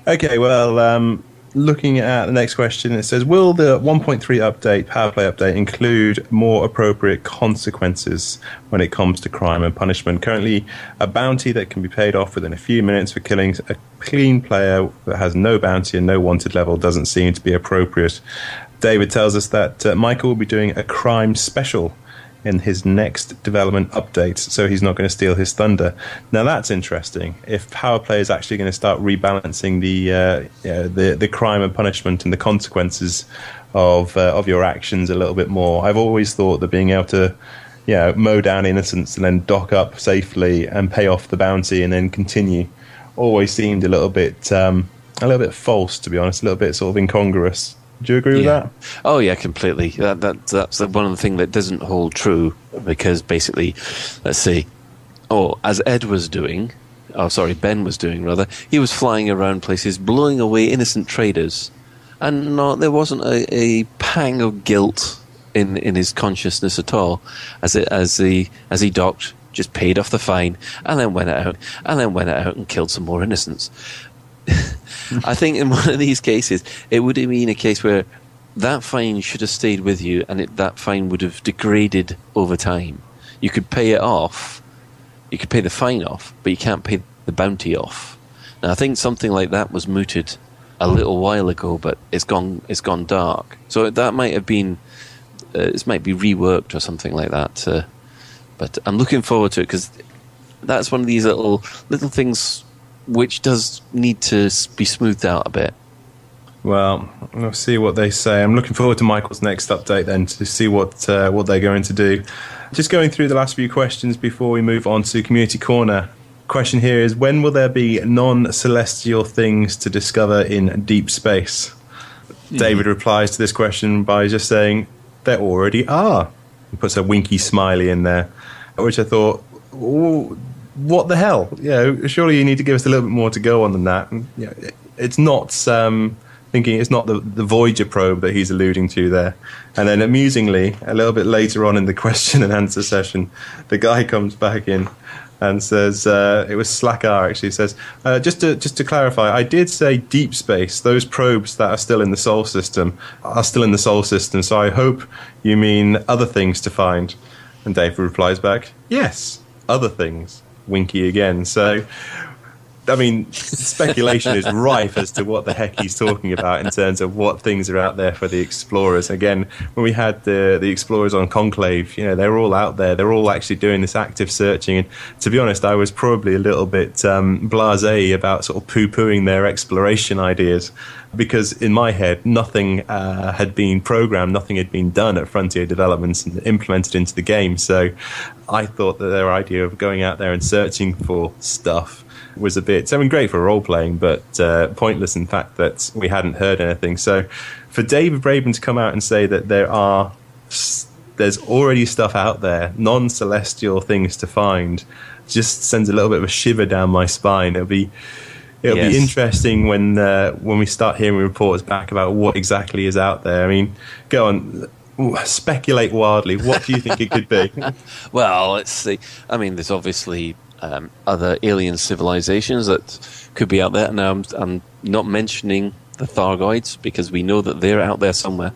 Okay, well, um, looking at the next question, it says Will the 1.3 update, power play update, include more appropriate consequences when it comes to crime and punishment? Currently, a bounty that can be paid off within a few minutes for killing a clean player that has no bounty and no wanted level doesn't seem to be appropriate. David tells us that uh, Michael will be doing a crime special in his next development update, so he's not going to steal his thunder. Now that's interesting. If power play is actually going to start rebalancing the uh, the the crime and punishment and the consequences of uh, of your actions a little bit more, I've always thought that being able to you know, mow down innocence and then dock up safely and pay off the bounty and then continue always seemed a little bit um, a little bit false, to be honest, a little bit sort of incongruous. Do you agree with that? Oh yeah, completely. That, that that's the one of the thing that doesn't hold true because basically, let's see. Oh, as Ed was doing, oh sorry, Ben was doing rather. He was flying around places, blowing away innocent traders, and no, there wasn't a, a pang of guilt in in his consciousness at all, as it as he as he docked, just paid off the fine, and then went out, and then went out and killed some more innocents. [laughs] I think in one of these cases, it would have been a case where that fine should have stayed with you, and it, that fine would have degraded over time. You could pay it off, you could pay the fine off, but you can't pay the bounty off. Now, I think something like that was mooted a little while ago, but it's gone it's gone dark. So that might have been uh, this might be reworked or something like that. Uh, but I'm looking forward to it because that's one of these little little things which does need to be smoothed out a bit. Well, we'll see what they say. I'm looking forward to Michael's next update then to see what uh, what they're going to do. Just going through the last few questions before we move on to Community Corner. Question here is when will there be non celestial things to discover in deep space? David replies to this question by just saying, there already are. He puts a winky smiley in there, which I thought, "Ooh, what the hell? You know, surely you need to give us a little bit more to go on than that. And, you know, it- it's not um, thinking it's not the, the Voyager probe that he's alluding to there. And then amusingly, a little bit later on in the [laughs] question and answer session, the guy comes back in and says uh, it was Slackar actually says uh, just to just to clarify I did say deep space those probes that are still in the solar system are still in the solar system so I hope you mean other things to find and Dave replies back yes other things winky again. So I mean, speculation is rife as to what the heck he's talking about in terms of what things are out there for the explorers. Again, when we had the the explorers on Conclave, you know, they're all out there. They're all actually doing this active searching. And to be honest, I was probably a little bit um, blasé about sort of poo pooing their exploration ideas because in my head, nothing uh, had been programmed, nothing had been done at Frontier Developments and implemented into the game. So I thought that their idea of going out there and searching for stuff was a bit, I mean, great for role playing, but uh, pointless in fact that we hadn't heard anything. So for David Braben to come out and say that there are, there's already stuff out there, non celestial things to find, just sends a little bit of a shiver down my spine. It'll be, it'll Yes. be interesting when uh, when we start hearing reports back about what exactly is out there. I mean, go on, speculate wildly. What do you think it could be? [laughs] Well, let's see. I mean, there's obviously um, other alien civilizations that could be out there. Now, I'm, I'm not mentioning the Thargoids because we know that they're out there somewhere.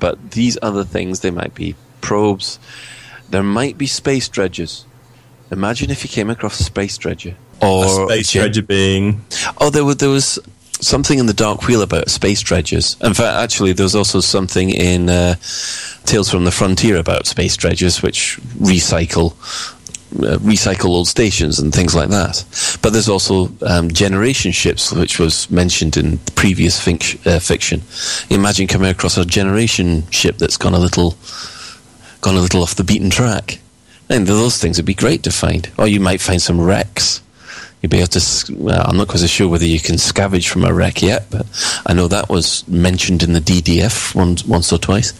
But these other things, they might be probes. There might be space dredgers. Imagine if you came across a space dredger. Or a space gen- dredger being Oh, there was there was something in the Dark Wheel about space dredgers. In fact, actually, there was also something in uh, Tales from the Frontier about space dredgers, which recycle. Uh, recycle old stations and things like that. But there's also um, generation ships, which was mentioned in previous uh, fiction. Imagine coming across a generation ship that's gone a little, gone a little off the beaten track. And those things would be great to find. Or you might find some wrecks You'd be able to. Well, I'm not quite sure whether you can scavenge from a wreck yet, but I know that was mentioned in the DDF once, once or twice.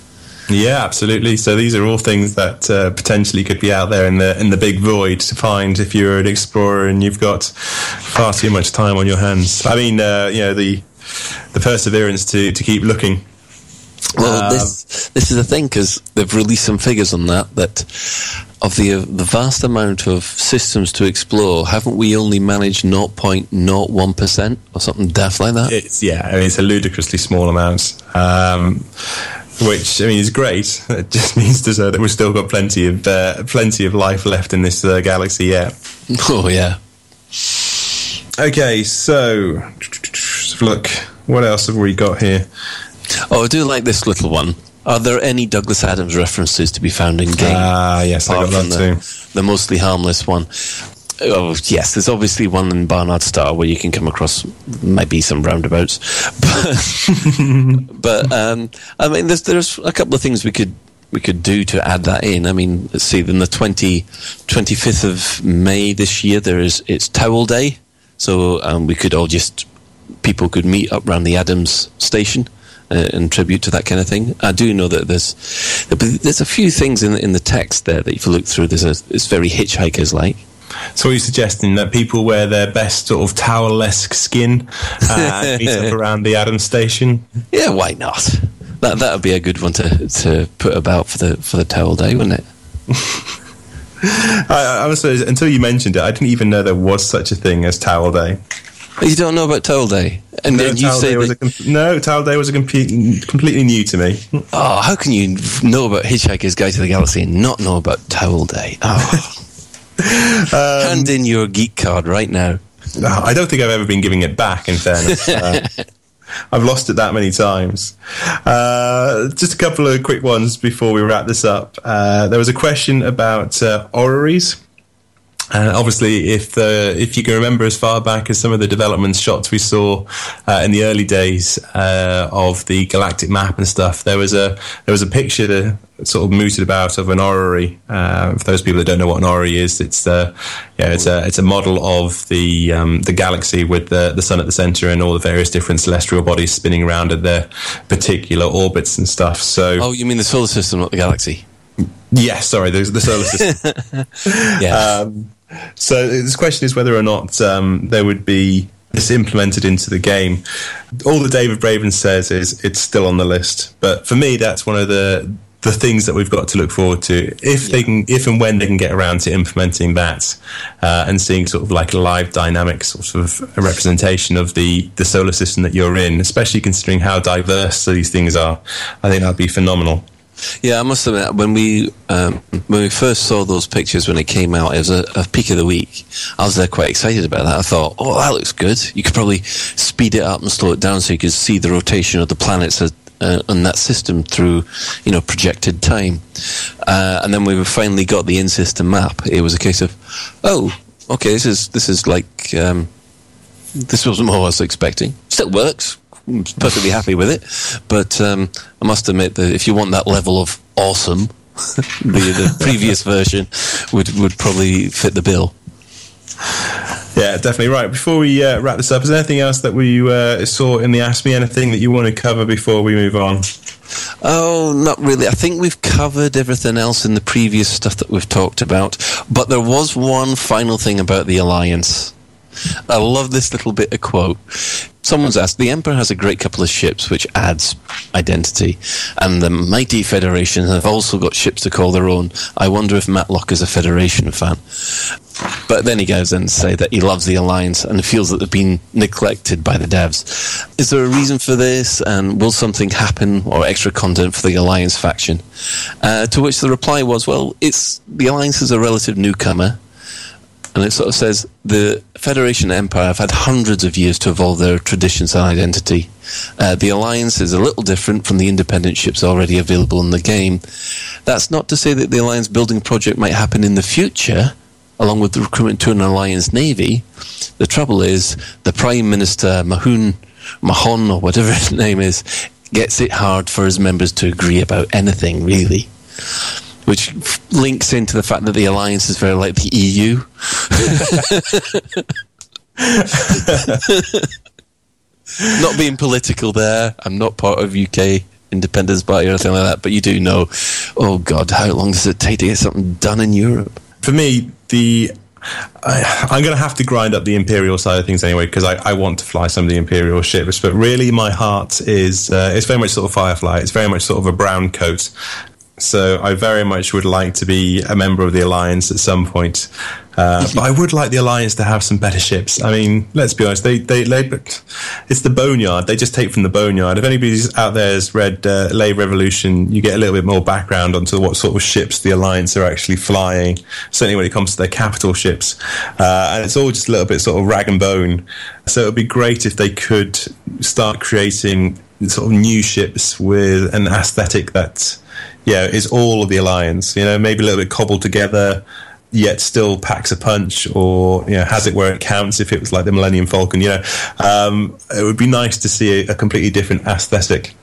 Yeah, absolutely. So these are all things that uh, potentially could be out there in the in the big void to find if you're an explorer and you've got far too much time on your hands. I mean, uh, you know, the the perseverance to to keep looking. Well, Um, this this is the thing because they've released some figures on that that of the the vast amount of systems to explore, haven't we only managed 0.01 percent or something daft like that? It's yeah, I mean, it's a ludicrously small amount. Um, which I mean is great. [laughs] It just [laughs] means to say that we've still got plenty of uh, plenty of life left in this uh, galaxy yet. [laughs] Oh yeah. Okay, so let's have a look. What else have we got here? Oh, I do like this little one. Are there any Douglas Adams references to be found in game? Ah, yes, I got that the, too. the mostly harmless one. Oh, yes, there's obviously one in Barnard Star where you can come across maybe some roundabouts, but, [laughs] but um, I mean, there's there's a couple of things we could we could do to add that in. I mean, let's see, then the 20, 25th of May this year there is it's Towel Day, so um, we could all just people could meet up around the Adams station uh, in tribute to that kind of thing. I do know that there's there's a few things in in the text there that if you look through, there's a it's very hitchhikers like. So, what are you suggesting that people wear their best sort of towel-esque skin uh, [laughs] and meet up around the Adams station? Yeah, why not? That that would be a good one to, to put about for the for the towel day, wouldn't it? [laughs] I, I was until you mentioned it, I didn't even know there was such a thing as Towel Day. You don't know about towel day, and No, then you Towel say Day was a that, com- no Towel Day was a complete, completely new to me. oh, how can you know about Hitchhiker's Guide to the Galaxy and not know about towel day? Oh. [laughs] Hand in your geek card right now. I don't think I've ever been giving it back. In fairness. [laughs] Uh, I've lost it that many times. Uh, just a couple of quick ones before we wrap this up. Uh, there was a question about uh, orreries. Uh, obviously, if the if you can remember as far back as some of the development shots we saw uh, in the early days uh, of the galactic map and stuff, there was a there was a picture that sort of mooted about of an orrery. Uh, for those people that don't know what an orrery is, it's the yeah, it's a it's a model of the um, the galaxy with the the sun at the center and all the various different celestial bodies spinning around at their particular orbits and stuff. So, oh, you mean the solar system, not the galaxy? Yes, sorry, the, the solar system. [laughs] yeah. Um, so this question is whether or not um, there would be this implemented into the game. All that David Braben says is it's still on the list, but for me, that's one of the the things that we've got to look forward to if they can, if and when they can get around to implementing that uh, and seeing sort of like a live dynamic sort of representation of the the solar system that you're in, especially considering how diverse these things are. I think that'd be phenomenal. Yeah, I must admit, when we um, when we first saw those pictures when it came out, it was a, a, peak of the week. I was there quite excited about that. I thought, oh, that looks good. You could probably speed it up and slow it down so you could see the rotation of the planets uh, and that system through, you know, projected time. Uh, and then we finally got the in-system map, it was a case of, oh, okay, this is this is like um, this wasn't what I was expecting. Still works perfectly happy with it. But um, I must admit that if you want that level of awesome, [laughs] the, the previous [laughs] version would, would probably fit the bill. Yeah, definitely right. Before we uh, wrap this up, is there anything else that we uh, saw in the Ask Me Anything that you want to cover before we move on? Oh, not really. I think we've covered everything else in the previous stuff that we've talked about. But there was one final thing about the Alliance. I love this little bit of quote. Someone's asked, the Emperor has a great couple of ships, which adds identity, and the mighty Federation have also got ships to call their own. I wonder if Matlock is a Federation fan. But then he goes on to say that he loves the Alliance and feels that they've been neglected by the devs. Is there a reason for this, and will something happen or extra content for the Alliance faction? Uh, to which the reply was, well, it's the Alliance is a relative newcomer and it sort of says the Federation Empire have had hundreds of years to evolve their traditions and identity. Uh, the Alliance is a little different from the independent ships already available in the game. That's not to say that the Alliance building project might happen in the future, along with the recruitment to an Alliance navy. The trouble is, the Prime Minister Mahon, Mahon, or whatever [laughs] his name is, gets it hard for his members to agree about anything, really which links into the fact that the alliance is very like the EU. [laughs] not being political there, I'm not part of UK independence party or anything like that, but you do know, oh God, how long does it take to get something done in Europe? For me, the I, am going to have to grind up the Imperial side of things anyway because I, I, want to fly some of the Imperial ships. But really, my heart is uh, it's very much sort of Firefly. It's very much sort of a brown coat, so I very much would like to be a member of the alliance at some point. Uh, but I would like the alliance to have some better ships. I mean, let's be honest. They, they, they it's the boneyard. They just take from the boneyard. If anybody's out there has read uh, Lave Revolution, you get a little bit more background onto what sort of ships the alliance are actually flying. Certainly when it comes to their capital ships, uh, and it's all just a little bit sort of rag and bone. So it would be great if they could start creating sort of new ships with an aesthetic that yeah, is all of the alliance. You know, maybe a little bit cobbled together, yet still packs a punch, or you know, has it where it counts. If it was like the Millennium Falcon, you know, um, it would be nice to see a, a completely different aesthetic.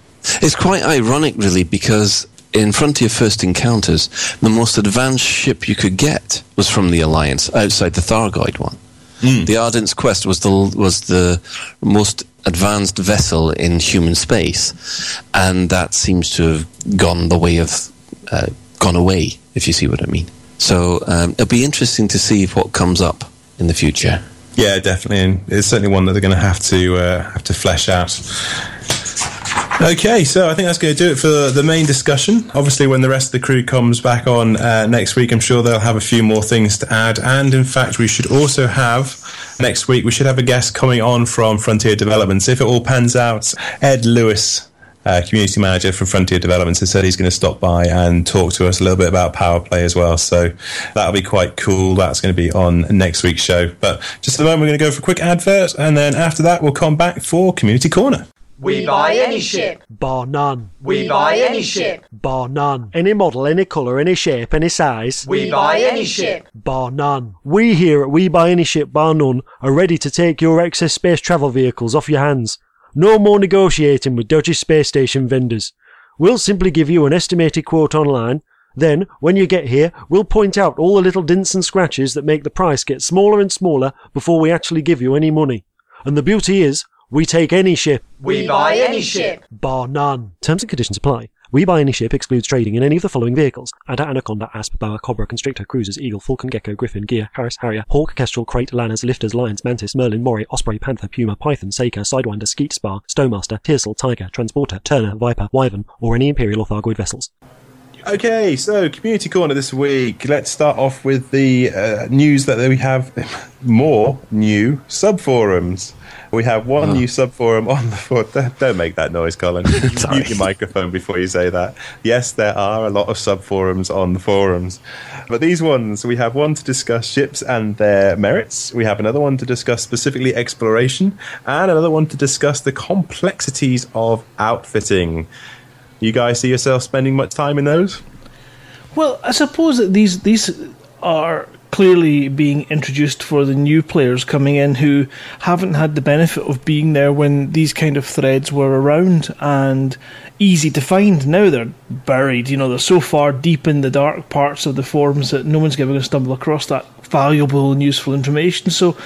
It's quite ironic, really, because in Frontier First Encounters, the most advanced ship you could get was from the Alliance, outside the Thargoid one. Mm. The Ardent's Quest was the was the most advanced vessel in human space, and that seems to have gone the way of uh, gone away. If you see what I mean. So um, it'll be interesting to see what comes up in the future. Yeah, definitely, and it's certainly one that they're going to have to uh, have to flesh out. Okay, so I think that's going to do it for the main discussion. Obviously, when the rest of the crew comes back on uh, next week, I'm sure they'll have a few more things to add. And in fact, we should also have next week, we should have a guest coming on from Frontier Developments. If it all pans out, Ed Lewis uh, community manager from Frontier Developments, has said he's going to stop by and talk to us a little bit about Power Play as well. So that'll be quite cool. That's going to be on next week's show. But just at the moment, we're going to go for a quick advert, and then after that, we'll come back for Community Corner. We buy any ship. Bar none. We buy any ship. Bar none. Any model, any colour, any shape, any size. We buy any ship. Bar none. We here at We Buy Any Ship Bar None are ready to take your excess space travel vehicles off your hands. No more negotiating with dodgy space station vendors. We'll simply give you an estimated quote online. Then, when you get here, we'll point out all the little dints and scratches that make the price get smaller and smaller before we actually give you any money. And the beauty is, we take any ship. We buy any ship. Bar none. Terms and conditions apply. We buy any ship excludes trading in any of the following vehicles. Adder, Anaconda, Asp, Boa, Cobra, Constrictor, Cruisers, Eagle, Falcon, Gecko, Griffin, Gear, Harris, Harrier, Hawk, Kestrel, Krait, Lanners, Lifters, Lions, Mantis, Merlin, Moray, Osprey, Panther, Puma, Python, Saker, Sidewinder, Skeet, Spar, Stowmaster, Tearsel, Tiger, Transporter, Turner, Viper, Wyvern, or any Imperial or Thargoid vessels. Okay, so Community Corner this week. Let's start off with the uh, news that we have [laughs] more new subforums. We have one oh. new subforum on the foot. Don't make that noise, Colin. [laughs] Mute your microphone before you say that. Yes, there are a lot of subforums on the forums. But these ones, we have one to discuss ships and their merits. We have another one to discuss specifically exploration. And another one to discuss the complexities of outfitting. You guys see yourself spending much time in those? Well, I suppose that these these are clearly being introduced for the new players coming in who haven't had the benefit of being there when these kind of threads were around and easy to find. Now they're buried, you know, they're so far deep in the dark parts of the forums that no one's ever going to stumble across that valuable and useful information. So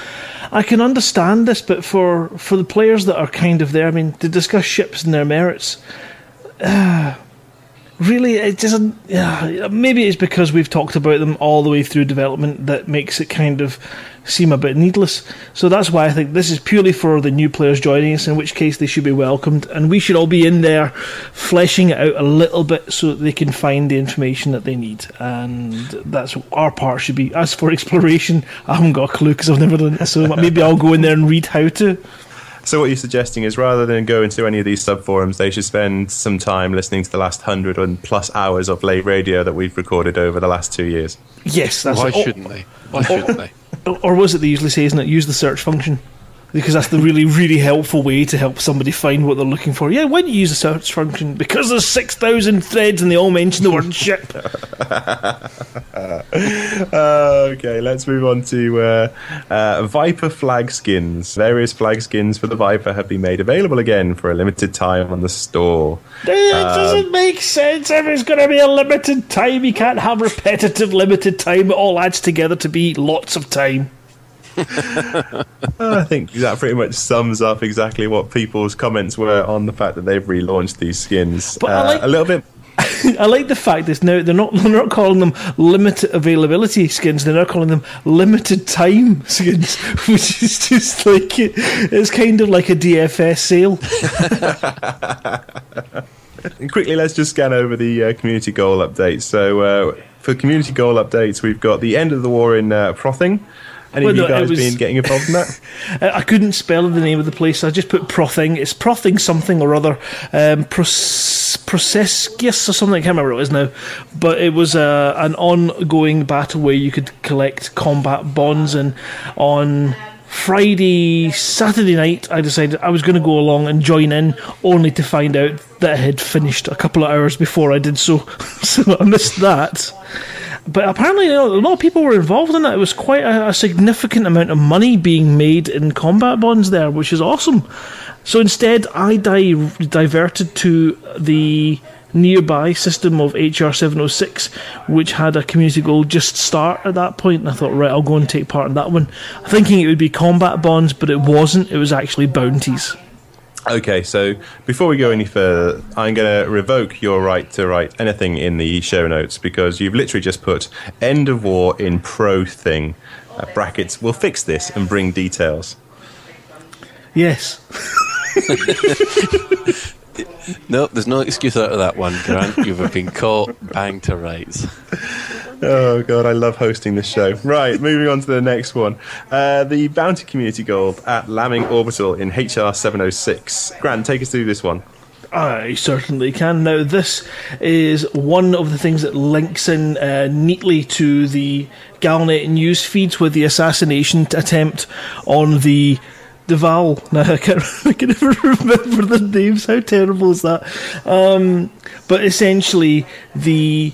I can understand this, but for, for the players that are kind of there, I mean, to discuss ships and their merits, [sighs] uh, really it doesn't yeah, maybe it's because we've talked about them all the way through development that makes it kind of seem a bit needless. So that's why i think this is purely for the new players joining us in which case they should be welcomed. And we should all be in there fleshing it out a little bit so that they can find the information that they need. And that's our part should be as for [laughs] exploration i haven't got a clue because i've never done it. So maybe i'll go in there and read how to So what you're suggesting is rather than go into any of these subforums, they should spend some time listening to the last hundred and plus hours of Lave Radio that we've recorded over the last two years. yes that's Why it. Oh, shouldn't they? Why shouldn't they? or was it they usually say, isn't it? Use the search function. Because that's the really, really helpful way to help somebody find what they're looking for. Yeah, why don't you use the search function? Because there's 6,000 threads and they all mention the word ship. Uh, [laughs] okay, let's move on to uh, uh, Viper flag skins. Various flag skins for the Viper have been made available again for a limited time on the store. It doesn't make sense if it's going to be a limited time. You can't have repetitive limited time. It all adds together to be lots of time. I think that pretty much sums up exactly what people's comments were on the fact that they've relaunched these skins. But I Uh, like- a little bit. [laughs] I like the fact that now they're not they're not calling them limited availability skins. They're now calling them limited time skins, [laughs] which is just like it, it's kind of like a DFS sale. [laughs] Quickly, let's just scan over the uh, community goal updates. So, uh, for community goal updates, we've got the end of the war in uh, Prothing. Any Well, of you no, guys was- been getting involved in that? I [laughs] I couldn't spell the name of the place. I just put Prothing. It's Prothing something or other. Um, Pros- or something. I can't remember what it is now. But it was uh, an ongoing battle where you could collect combat bonds. And on Friday, Saturday night, I decided I was going to go along and join in, only to find out that it had finished a couple of hours before I did so. [laughs] so I missed that. But apparently, you know, a lot of people were involved in that. It was quite a, a significant amount of money being made in combat bonds there, which is awesome. So instead, I di- diverted to the nearby system of HR 706, which had a community goal just start at that point. And I thought, right, I'll go and take part in that one, thinking it would be combat bonds, but it wasn't. It was actually bounties. Okay, so before we go any further, I'm going to revoke your right to write anything in the show notes because you've literally just put end of war in pro thing. Uh, brackets, we'll fix this and bring details. Yes. [laughs] No, there's no excuse out of that one, Grant. You've been caught bang to rights. Oh god, I love hosting this show. Right, moving on to the next one. Uh, the bounty community goal at Lamming Orbital in HR 706. Grant, take us through this one. I certainly can. Now, this is one of the things that links in uh, neatly to the Galnet news feeds with the assassination attempt on the Duval. [laughs] Now, I can't, [laughs] I can never [laughs] remember the names. How terrible is that? Um, but essentially, the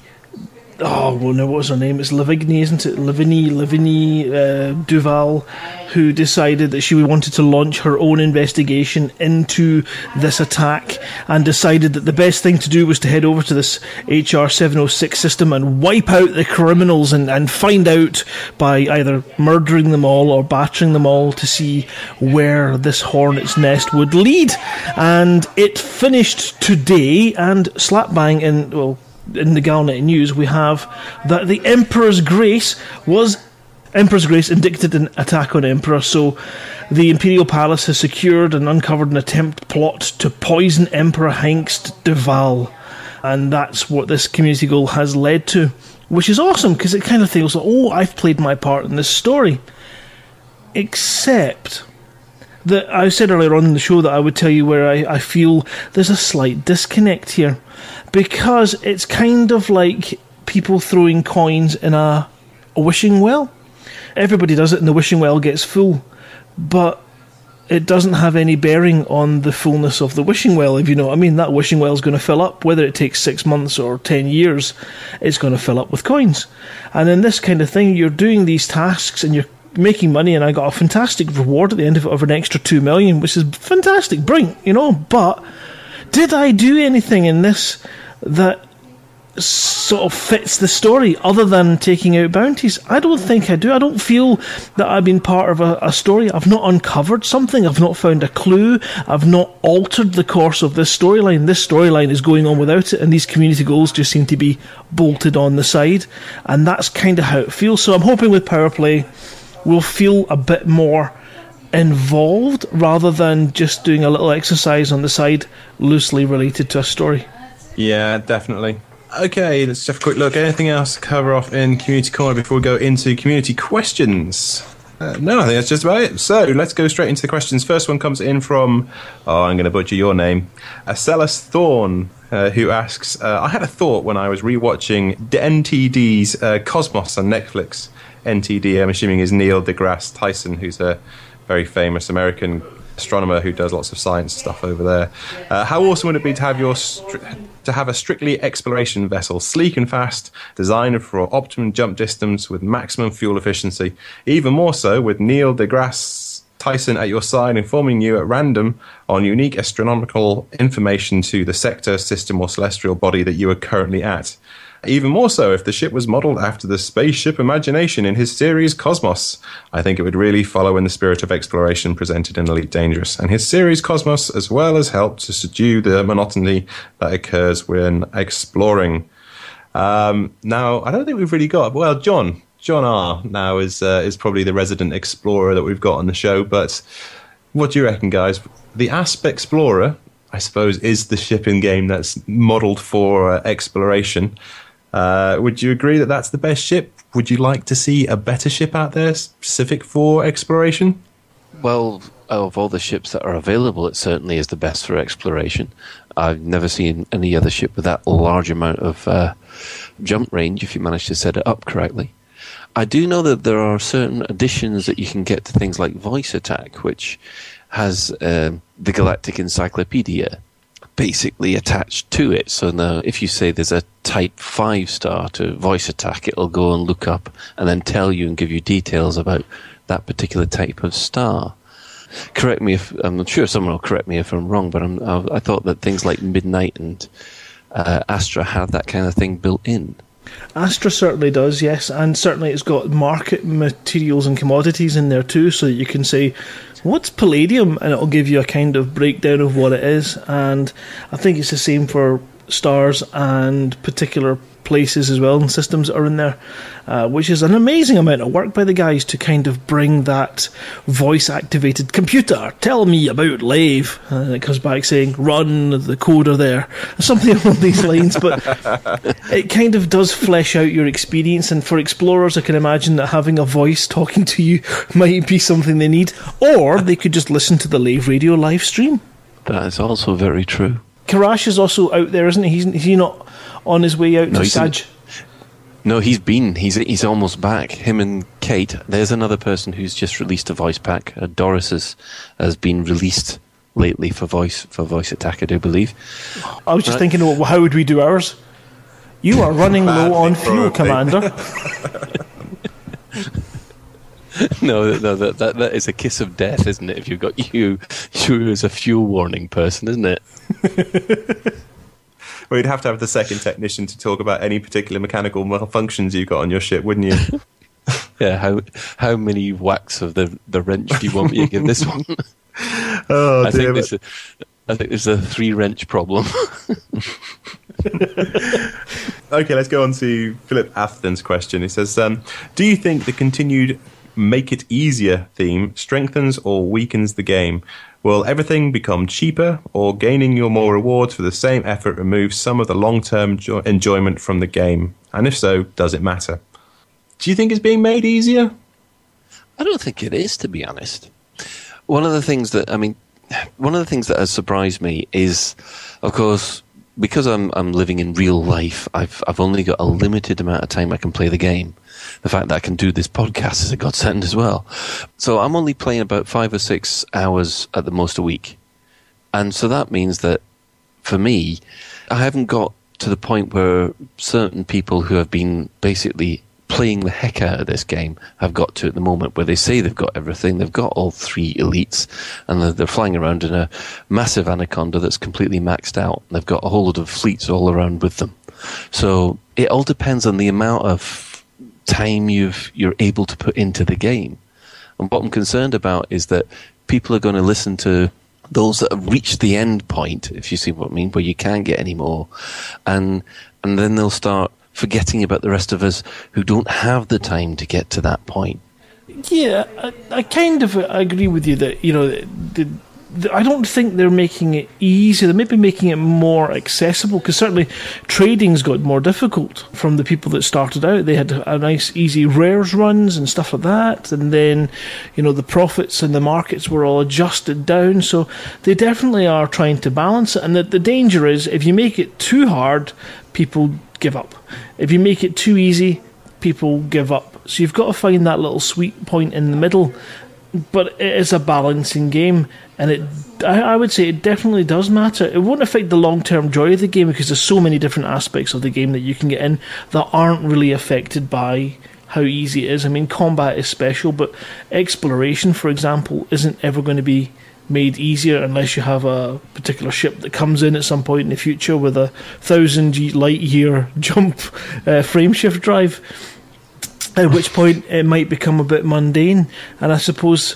oh well no what was her name? It's Lavigny isn't it? Lavigny Lavigny uh, Duval who decided that she wanted to launch her own investigation into this attack and decided that the best thing to do was to head over to this HR 706 system and wipe out the criminals and, and find out by either murdering them all or battering them all to see where this hornet's nest would lead. And it finished today and slap bang in well in the Galnet news, we have that the Emperor's Grace was Emperor's Grace indicted an attack on Emperor. So the Imperial Palace has secured and uncovered an attempt plot to poison Emperor Hengist Duval, and that's what this community goal has led to, which is awesome because it kind of feels like, oh, I've played my part in this story. Except that I said earlier on in the show that I would tell you where I, I feel there's a slight disconnect here because it's kind of like people throwing coins in a, a wishing well. Everybody does it, and the wishing well gets full, but it doesn't have any bearing on the fullness of the wishing well, if you know what I mean. That wishing well is going to fill up, whether it takes six months or ten years, it's going to fill up with coins. And in this kind of thing, you're doing these tasks and you're making money, and I got a fantastic reward at the end of it of an extra two million, which is fantastic, brilliant, you know. But did I do anything in this that sort of fits the story other than taking out bounties? I don't think I do. I don't feel that I've been part of a, a, story. I've not uncovered something. I've not found a clue. I've not altered the course of this storyline. This storyline is going on without it, and these community goals just seem to be bolted on the side. And that's kind of how it feels. So I'm hoping with Powerplay, we'll feel a bit more involved rather than just doing a little exercise on the side loosely related to a story. Yeah, definitely. Okay, let's just have a quick look. Anything else to cover off in Community Corner before we go into community questions? Uh, no, I think that's just about it. So let's go straight into the questions. First one comes in from, oh, I'm going to butcher your name, Acellus Thorn, uh, who asks, uh, I had a thought when I was rewatching NTD's uh, Cosmos on Netflix. NTD, I'm assuming, is Neil deGrasse Tyson, who's a very famous American astronomer who does lots of science stuff over there. Uh, how awesome would it be to have your stri- to have a strictly exploration vessel, sleek and fast, designed for optimum jump distance with maximum fuel efficiency? Even more so with Neil deGrasse Tyson at your side, informing you at random on unique astronomical information to the sector, system, or celestial body that you are currently at. Even more so if the ship was modeled after the spaceship imagination in his series Cosmos. I think it would really follow in the spirit of exploration presented in Elite Dangerous. And his series Cosmos, as well as help to subdue the monotony that occurs when exploring. Um, now, I don't think we've really got. Well, John, John R. now is uh, is probably the resident explorer that we've got on the show. But what do you reckon, guys? The Asp Explorer, I suppose, is the shipping game that's modelled for uh, exploration. Uh, would you agree that that's the best ship? Would you like to see a better ship out there specific for exploration? Well, of all the ships that are available, it certainly is the best for exploration. I've never seen any other ship with that large amount of uh, jump range if you manage to set it up correctly. I do know that there are certain additions that you can get to things like Voice Attack, which has uh, the Galactic Encyclopedia basically attached to it. So now, if you say there's a type five star to voice attack, it'll go and look up and then tell you and give you details about that particular type of star. Correct me if I'm sure someone will correct me if I'm wrong, but I'm, I, I thought that things like Midnight and uh, Astra had that kind of thing built in. Astra certainly does, yes, and certainly it's got market materials and commodities in there too, so that you can say, "What's palladium?" and it'll give you a kind of breakdown of what it is. And I think it's the same for stars and particular places as well, and systems that are in there, uh, which is an amazing amount of work by the guys to kind of bring that voice activated computer, tell me about Lave. And it comes back saying, run the coder there, something [laughs] along these lines. But [laughs] it kind of does flesh out your experience. And for explorers, I can imagine that having a voice talking to you [laughs] might be something they need, or they could just listen to the Lave Radio live stream. That is also very true. Karash is also out there, isn't he? He's, is he not on his way out No, to he's in- Saj? No, he's been. He's he's almost back. Him and Kate. There's another person who's just released a voice pack. Uh, Doris has, has been released lately for voice for voice attack, I do believe. I was just Right. thinking, well, how would we do ours? You are running low on fuel, probably. Commander. [laughs] no, no, that, that that is a kiss of death, isn't it? If you've got you, you as a fuel warning person, isn't it? [laughs] Well, you'd have to have the second technician to talk about any particular mechanical malfunctions you got on your ship, wouldn't you? [laughs] Yeah. How how many whacks of the the wrench do you want me to give this one? [laughs] oh, I think there's a, I think there's a three wrench problem. Okay, let's go on to Philip Atherton's question. He says, um, "Do you think the continued make it easier theme strengthens or weakens the game? Will everything become cheaper, or gaining your more rewards for the same effort removes some of the long-term jo- enjoyment from the game? And if so, does it matter? Do you think it's being made easier? I don't think it is, to be honest. One of the things that I mean, one of the things that has surprised me is, of course, because I'm I'm living in real life. I've I've only got a limited amount of time I can play the game. The fact that I can do this podcast is a godsend as well. So I'm only playing about five or six hours at the most a week, and so that means that for me, I haven't got to the point where certain people who have been basically playing the heck out of this game have got to at the moment where they say they've got everything. They've got all three elites and they're, they're flying around in a massive anaconda that's completely maxed out. They've got a whole lot of fleets all around with them. So it all depends on the amount of time you've, you're able to put into the game. And what I'm concerned about is that people are going to listen to those that have reached the end point, if you see what I mean, where you can't get any more, and and then they'll start forgetting about the rest of us who don't have the time to get to that point. Yeah, I, I kind of uh, agree with you that you know, the, the, I don't think they're making it easier. They may be making it more accessible because certainly trading's got more difficult from the people that started out. They had a nice, easy rares runs and stuff like that, and then you know the profits and the markets were all adjusted down. So they definitely are trying to balance it. And the, the danger is if you make it too hard, people give up. If you make it too easy, people give up. So you've got to find that little sweet point in the middle. But it is a balancing game, and it I, I would say it definitely does matter. It won't affect the long term joy of the game because there's so many different aspects of the game that you can get in that aren't really affected by how easy it is. I mean, combat is special, but exploration, for example, isn't ever going to be made easier unless you have a particular ship that comes in at some point in the future with a thousand light year [laughs] jump uh, frame shift drive. At which point it might become a bit mundane, and I suppose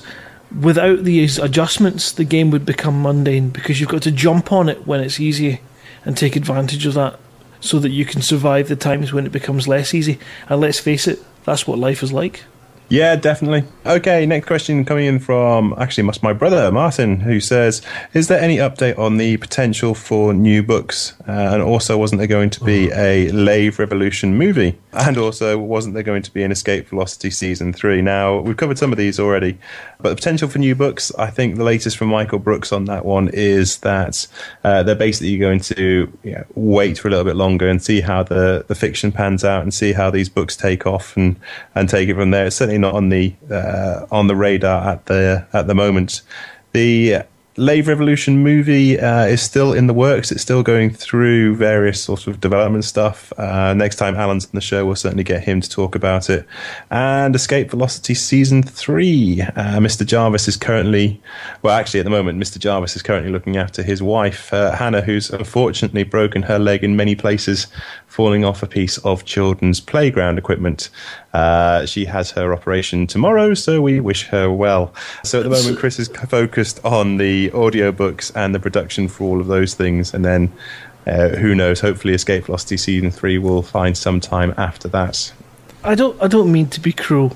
without these adjustments, the game would become mundane because you've got to jump on it when it's easy and take advantage of that so that you can survive the times when it becomes less easy. And let's face it, that's what life is like. Yeah, definitely. Okay, next question coming in from actually must my brother Martin, who says, "Is there any update on the potential for new books? Uh, and also, wasn't there going to be a Lave Revolution movie? And also, wasn't there going to be an Escape Velocity season three? Now we've covered some of these already, but the potential for new books. I think the latest from Michael Brookes on that one is that uh, they're basically going to you know, wait for a little bit longer and see how the the fiction pans out and see how these books take off and and take it from there. It's certainly not on the uh, on the radar at the at the moment. The Lave Revolution movie uh, is still in the works. It's still going through various sorts of development stuff. Uh, next time Allen's on the show, we'll certainly get him to talk about it. And Escape Velocity Season 3. Uh, Mr. Jarvis is currently, well, actually, at the moment, Mr. Jarvis is currently looking after his wife, uh, Hannah, who's unfortunately broken her leg in many places, falling off a piece of children's playground equipment. Uh, she has her operation tomorrow, so we wish her well. So at the moment, Chris is focused on the audiobooks and the production for all of those things, and then uh, who knows? Hopefully, Escape Velocity season three will find some time after that. I don't I don't mean to be cruel,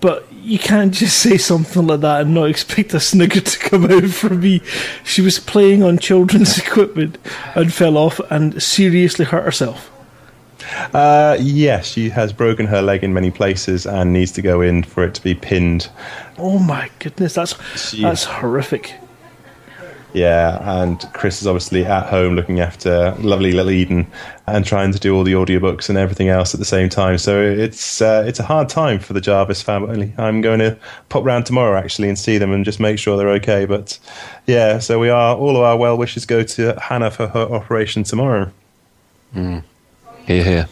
but you can't just say something like that and not expect a snigger to come out from me. She was playing on children's [laughs] equipment and fell off and seriously hurt herself. Uh, yes, she has broken her leg in many places and needs to go in for it to be pinned. Oh my goodness, that's She- that's horrific. Yeah, and Chris is obviously at home looking after lovely little Eden and trying to do all the audiobooks and everything else at the same time. So it's uh, it's a hard time for the Jarvis family. I'm going to pop round tomorrow actually and see them and just make sure they're okay. But yeah, so we are all of our well wishes go to Hannah for her operation tomorrow. Mm. Here, here.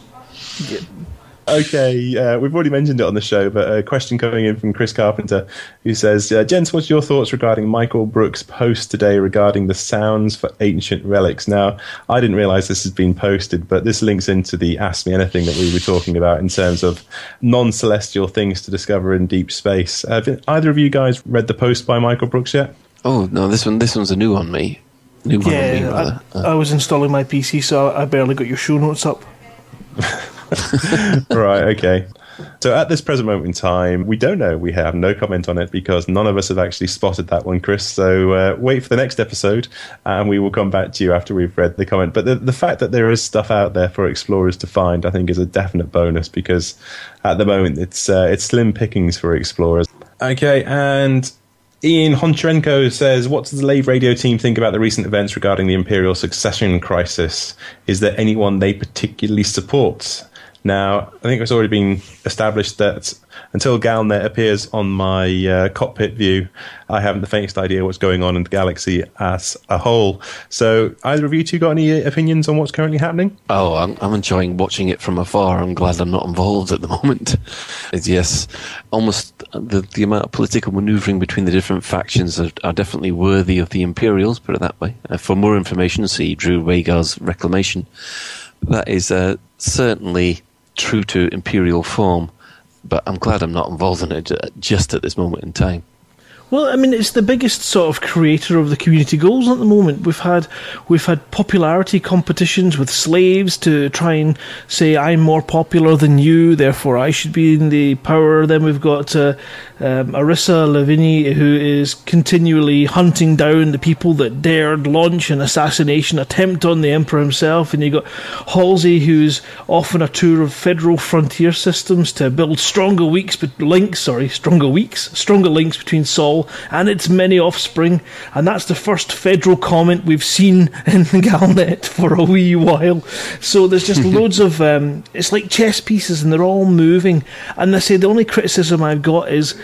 Okay, uh, we've already mentioned it on the show, but a question coming in from Chris Carpenter who says, uh, Gents, what's your thoughts regarding Michael Brookes' post today regarding the sounds for ancient relics? Now, I didn't realize this has been posted, but this links into the Ask Me Anything that we were talking about in terms of non celestial things to discover in deep space. Have either of you guys read the post by Michael Brookes yet? Oh, no, this one, this one's a new on me. New one on me, Yeah, rather. I, I was installing my PC, so I barely got your show notes up. [laughs] [laughs] right, okay. So at this present moment in time, we don't know. We have no comment on it because none of us have actually spotted that one, Chris. So uh, wait for the next episode and we will come back to you after we've read the comment. But the, the fact that there is stuff out there for explorers to find, I think, is a definite bonus because at the moment it's, uh, it's slim pickings for explorers. Okay, and Ian Honcharenko says, What does the Lave Radio team think about the recent events regarding the Imperial succession crisis? Is there anyone they particularly support? Now, I think it's already been established that until Galnet appears on my uh, cockpit view, I haven't the faintest idea what's going on in the galaxy as a whole. So, either of you two got any opinions on what's currently happening? Oh, I'm, I'm enjoying watching it from afar. I'm glad I'm not involved at the [laughs] moment. It's, yes, almost the, the amount of political manoeuvring between the different factions are, are definitely worthy of the Imperials, put it that way. Uh, for more information, see Drew Wagar's Reclamation. That is uh, certainly true to Imperial form, but I'm glad I'm not involved in it just at this moment in time. Well, I mean, it's the biggest sort of creator of the community goals at the moment. We've had we've had popularity competitions with slaves to try and say I'm more popular than you, therefore I should be in the power. Then we've got uh, um, Arissa Lavigny, who is continually hunting down the people that dared launch an assassination attempt on the emperor himself. And you've got Halsey, who's off on a tour of federal frontier systems to build stronger weeks, but links, sorry, stronger weeks, stronger links between Sol and its many offspring. And that's the first federal comment we've seen [laughs] in the Galnet for a wee while. So there's just [laughs] loads of um, it's like chess pieces, and they're all moving. And I say the only criticism I've got is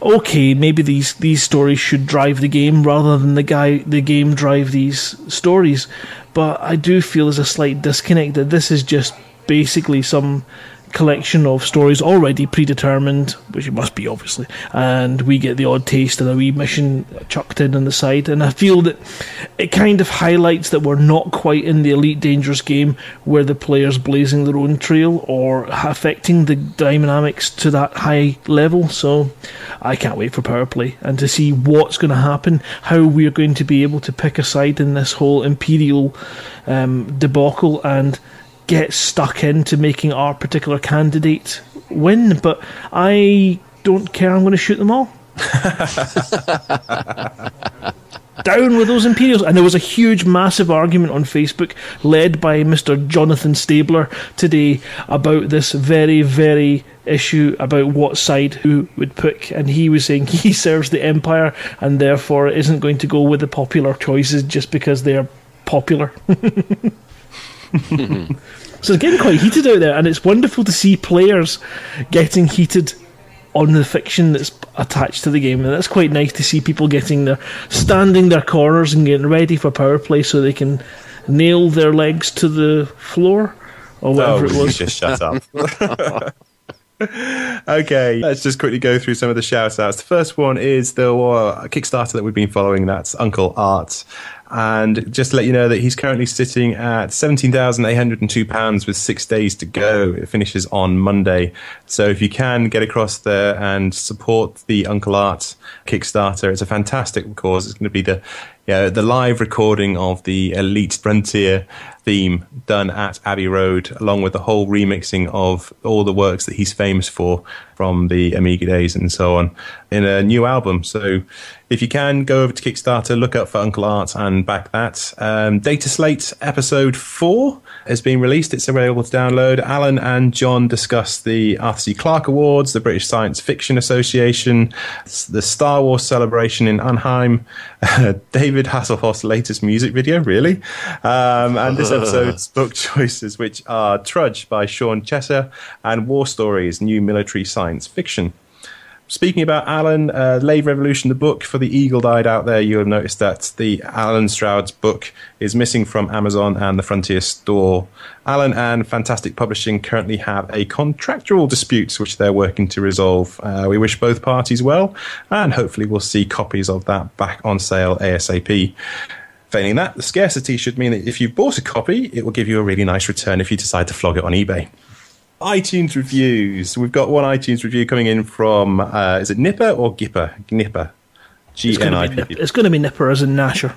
okay, maybe these these stories should drive the game rather than the guy the game drive these stories. But I do feel there's a slight disconnect that this is just basically some collection of stories already predetermined, which it must be obviously, and we get the odd taste and a wee mission chucked in on the side. And I feel that it kind of highlights that we're not quite in the Elite Dangerous game where the player's blazing their own trail or affecting the dynamics to that high level. So I can't wait for Powerplay and to see what's going to happen, how we're going to be able to pick a side in this whole Imperial um, debacle and get stuck into making our particular candidate win, but I don't care. I'm going to shoot them all. [laughs] Down with those Imperials. And there was a huge, massive argument on Facebook led by Mr. Jonathan Stabler today about this very, very issue about what side who would pick. And he was saying [laughs] he serves the Empire and therefore isn't going to go with the popular choices just because they're popular. [laughs] So it's getting quite heated out there, and it's wonderful to see players getting heated on the fiction that's attached to the game, and that's quite nice to see people getting their standing their corners and getting ready for power play so they can nail their legs to the floor or whatever oh, it was. [laughs] Just shut up. [laughs] [laughs] okay, let's just quickly go through some of the shout outs. The first one is the uh, Kickstarter that we've been following. That's Uncle Art. And just to let you know that he's currently sitting at £17,802 with six days to go. It finishes on Monday. So if you can get across there and support the Uncle Art Kickstarter, it's a fantastic cause. It's going to be the yeah, the live recording of the Elite Frontier theme done at Abbey Road, along with the whole remixing of all the works that he's famous for from the Amiga days and so on in a new album. So if you can, go over to Kickstarter, look up for Uncle Art and back that. Um, Data Slate episode 4 has been released. It's available to download. Allen and John discuss the Arthur C. Clarke Awards, the British Science Fiction Association, the Star Wars celebration in Anaheim, [laughs] David Hasselhoff's latest music video, really? Um, and this episode's [laughs] book choices, which are Trudge by Sean Chesser and War Stories, new military science fiction. Speaking about Allen, uh, Lave Revolution, the book for the eagle eyed out there, you'll have noticed that the Allen Stroud's book is missing from Amazon and the Frontier store. Allen and Fantastic Publishing currently have a contractual dispute which they're working to resolve. Uh, we wish both parties well, and hopefully we'll see copies of that back on sale ASAP. Failing that, the scarcity should mean that if you've bought a copy, it will give you a really nice return if you decide to flog it on eBay iTunes reviews. We've got one iTunes review coming in from, uh, is it Nipper or Gipper? Nipper. G N I P. It's going to be Nipper as in Nasher.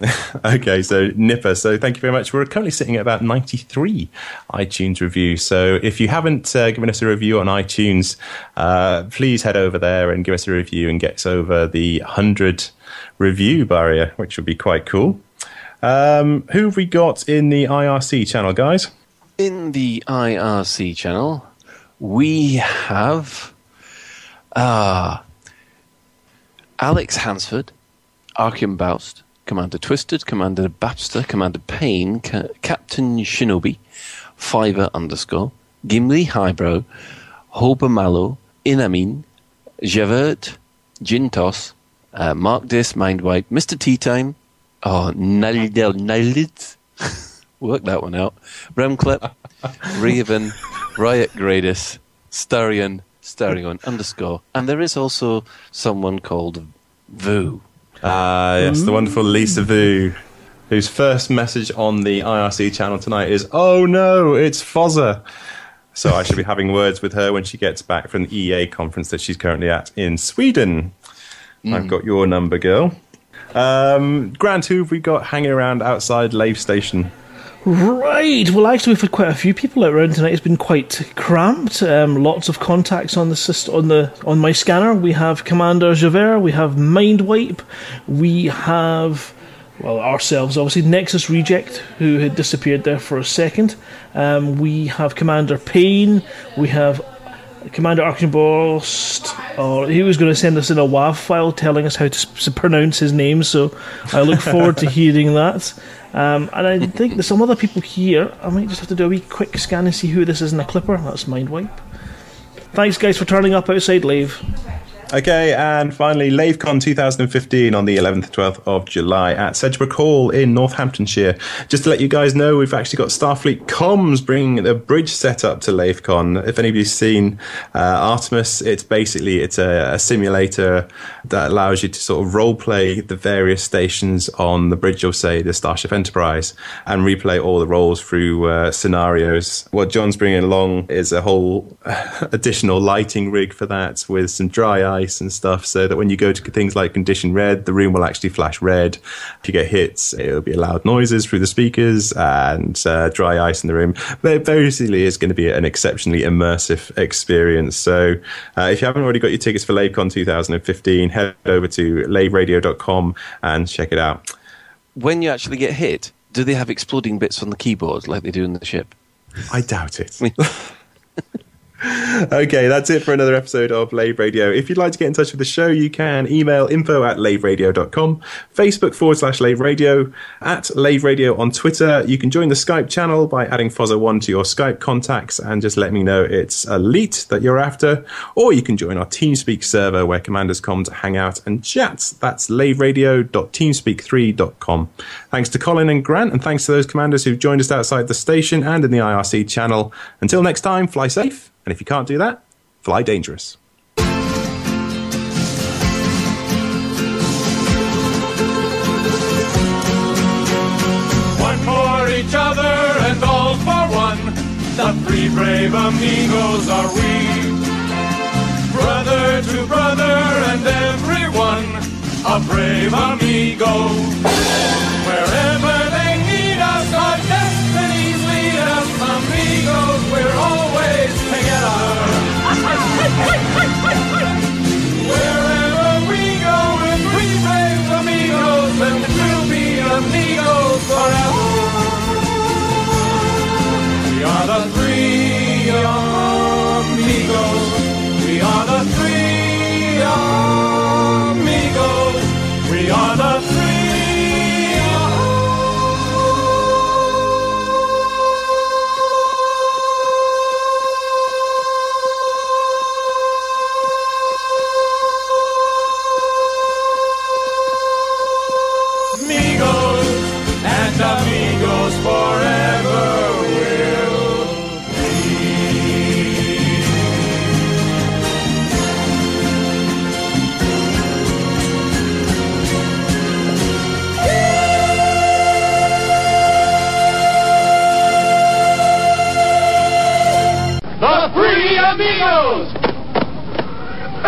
[laughs] okay, so Nipper. So thank you very much. We're currently sitting at about 93 iTunes reviews. So if you haven't uh, given us a review on iTunes, uh, please head over there and give us a review and get us over the 100 review barrier, which would be quite cool. Um, who have we got in the IRC channel, guys? In the IRC channel, we have uh, Alex Hansford, Arkham Boust, Commander Twisted, Commander Babster, Commander Payne, Ca- Captain Shinobi, Fiver underscore, Gimli Highbrow, Hober Mallow, Inamin, Javert, Jintos, uh, Mark Dis, Mindwipe, Mr. Tea Time, oh, Naldel Naldid, [laughs] work that one out, Remclip, [laughs] Raven, Riot Gradus, Starion, Starion underscore, and there is also someone called Vu. Ah, yes, the wonderful Lisa Vu, whose first message on the IRC channel tonight is, "Oh no, it's Fozza." So I should be having words with her when she gets back from the EA conference that she's currently at in Sweden. I've got your number, girl. Um, Grant, who have we got hanging around outside Lave Station? Right. Well, actually, we've had quite a few people out around tonight. It's been quite cramped. Um, lots of contacts on the syst- on the on my scanner. We have Commander Javert. We have Mindwipe. We have well ourselves, obviously Nexus Reject, who had disappeared there for a second. Um, we have Commander Payne. We have Commander Archambault, or he was going to send us in a WAV file telling us how to s- pronounce his name, so I look forward to [laughs] hearing that. Um, and I think there's some other people here. I might just have to do a wee quick scan and see who this is in a clipper. That's Mindwipe. Thanks, guys, for turning up outside Lave. Okay, and finally, LaveCon 2015 on the 11th and 12th of July at Sedgebrook Hall in Northamptonshire. Just to let you guys know, we've actually got Starfleet Comms bringing the bridge set up to LaveCon. If anybody's seen uh, Artemis, it's basically it's a, a simulator that allows you to sort of role play the various stations on the bridge of, say, the Starship Enterprise and replay all the roles through uh, scenarios. What John's bringing along is a whole [laughs] additional lighting rig for that with some dry ice and stuff so that when you go to things like condition red, the room will actually flash red. If you get hits, it'll be loud noises through the speakers and uh, dry ice in the room. But it basically is going to be an exceptionally immersive experience. So uh, if you haven't already got your tickets for LaveCon 2015, head over to laveradio.com and check it out. When you actually get hit, do they have exploding bits on the keyboard like they do in the ship? I doubt it. Okay, that's it for another episode of Lave Radio. If you'd like to get in touch with the show, you can email info at laveradio.com, Facebook forward slash Lave Radio, at Lave Radio on Twitter. You can join the Skype channel by adding Fozzo1 to your Skype contacts and just let me know it's Elite that you're after. Or you can join our TeamSpeak server where commanders come to hang out and chat. That's laveradio.teamspeak3.com. Thanks to Colin and Grant, and thanks to those commanders who've joined us outside the station and in the IRC channel. Until next time, fly safe. And if you can't do that, fly dangerous. One for each other and all for one. The three brave amigos are we. Brother to brother and everyone, a brave amigo. Wherever they need us, our destinies lead us, amigos, we're always Wherever we go, amigos, we'll be amigos forever. We are the three amigos. We are the three amigos. We are the three.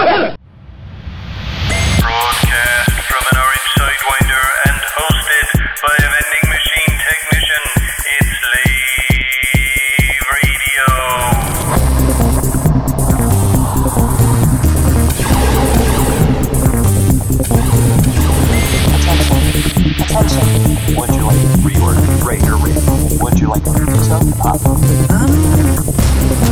Broadcast from an orange sidewinder and hosted by a vending machine technician. It's Lave Radio. Attention. Would you like to reorder Raider Radio? Would you like to do so? Pop. Space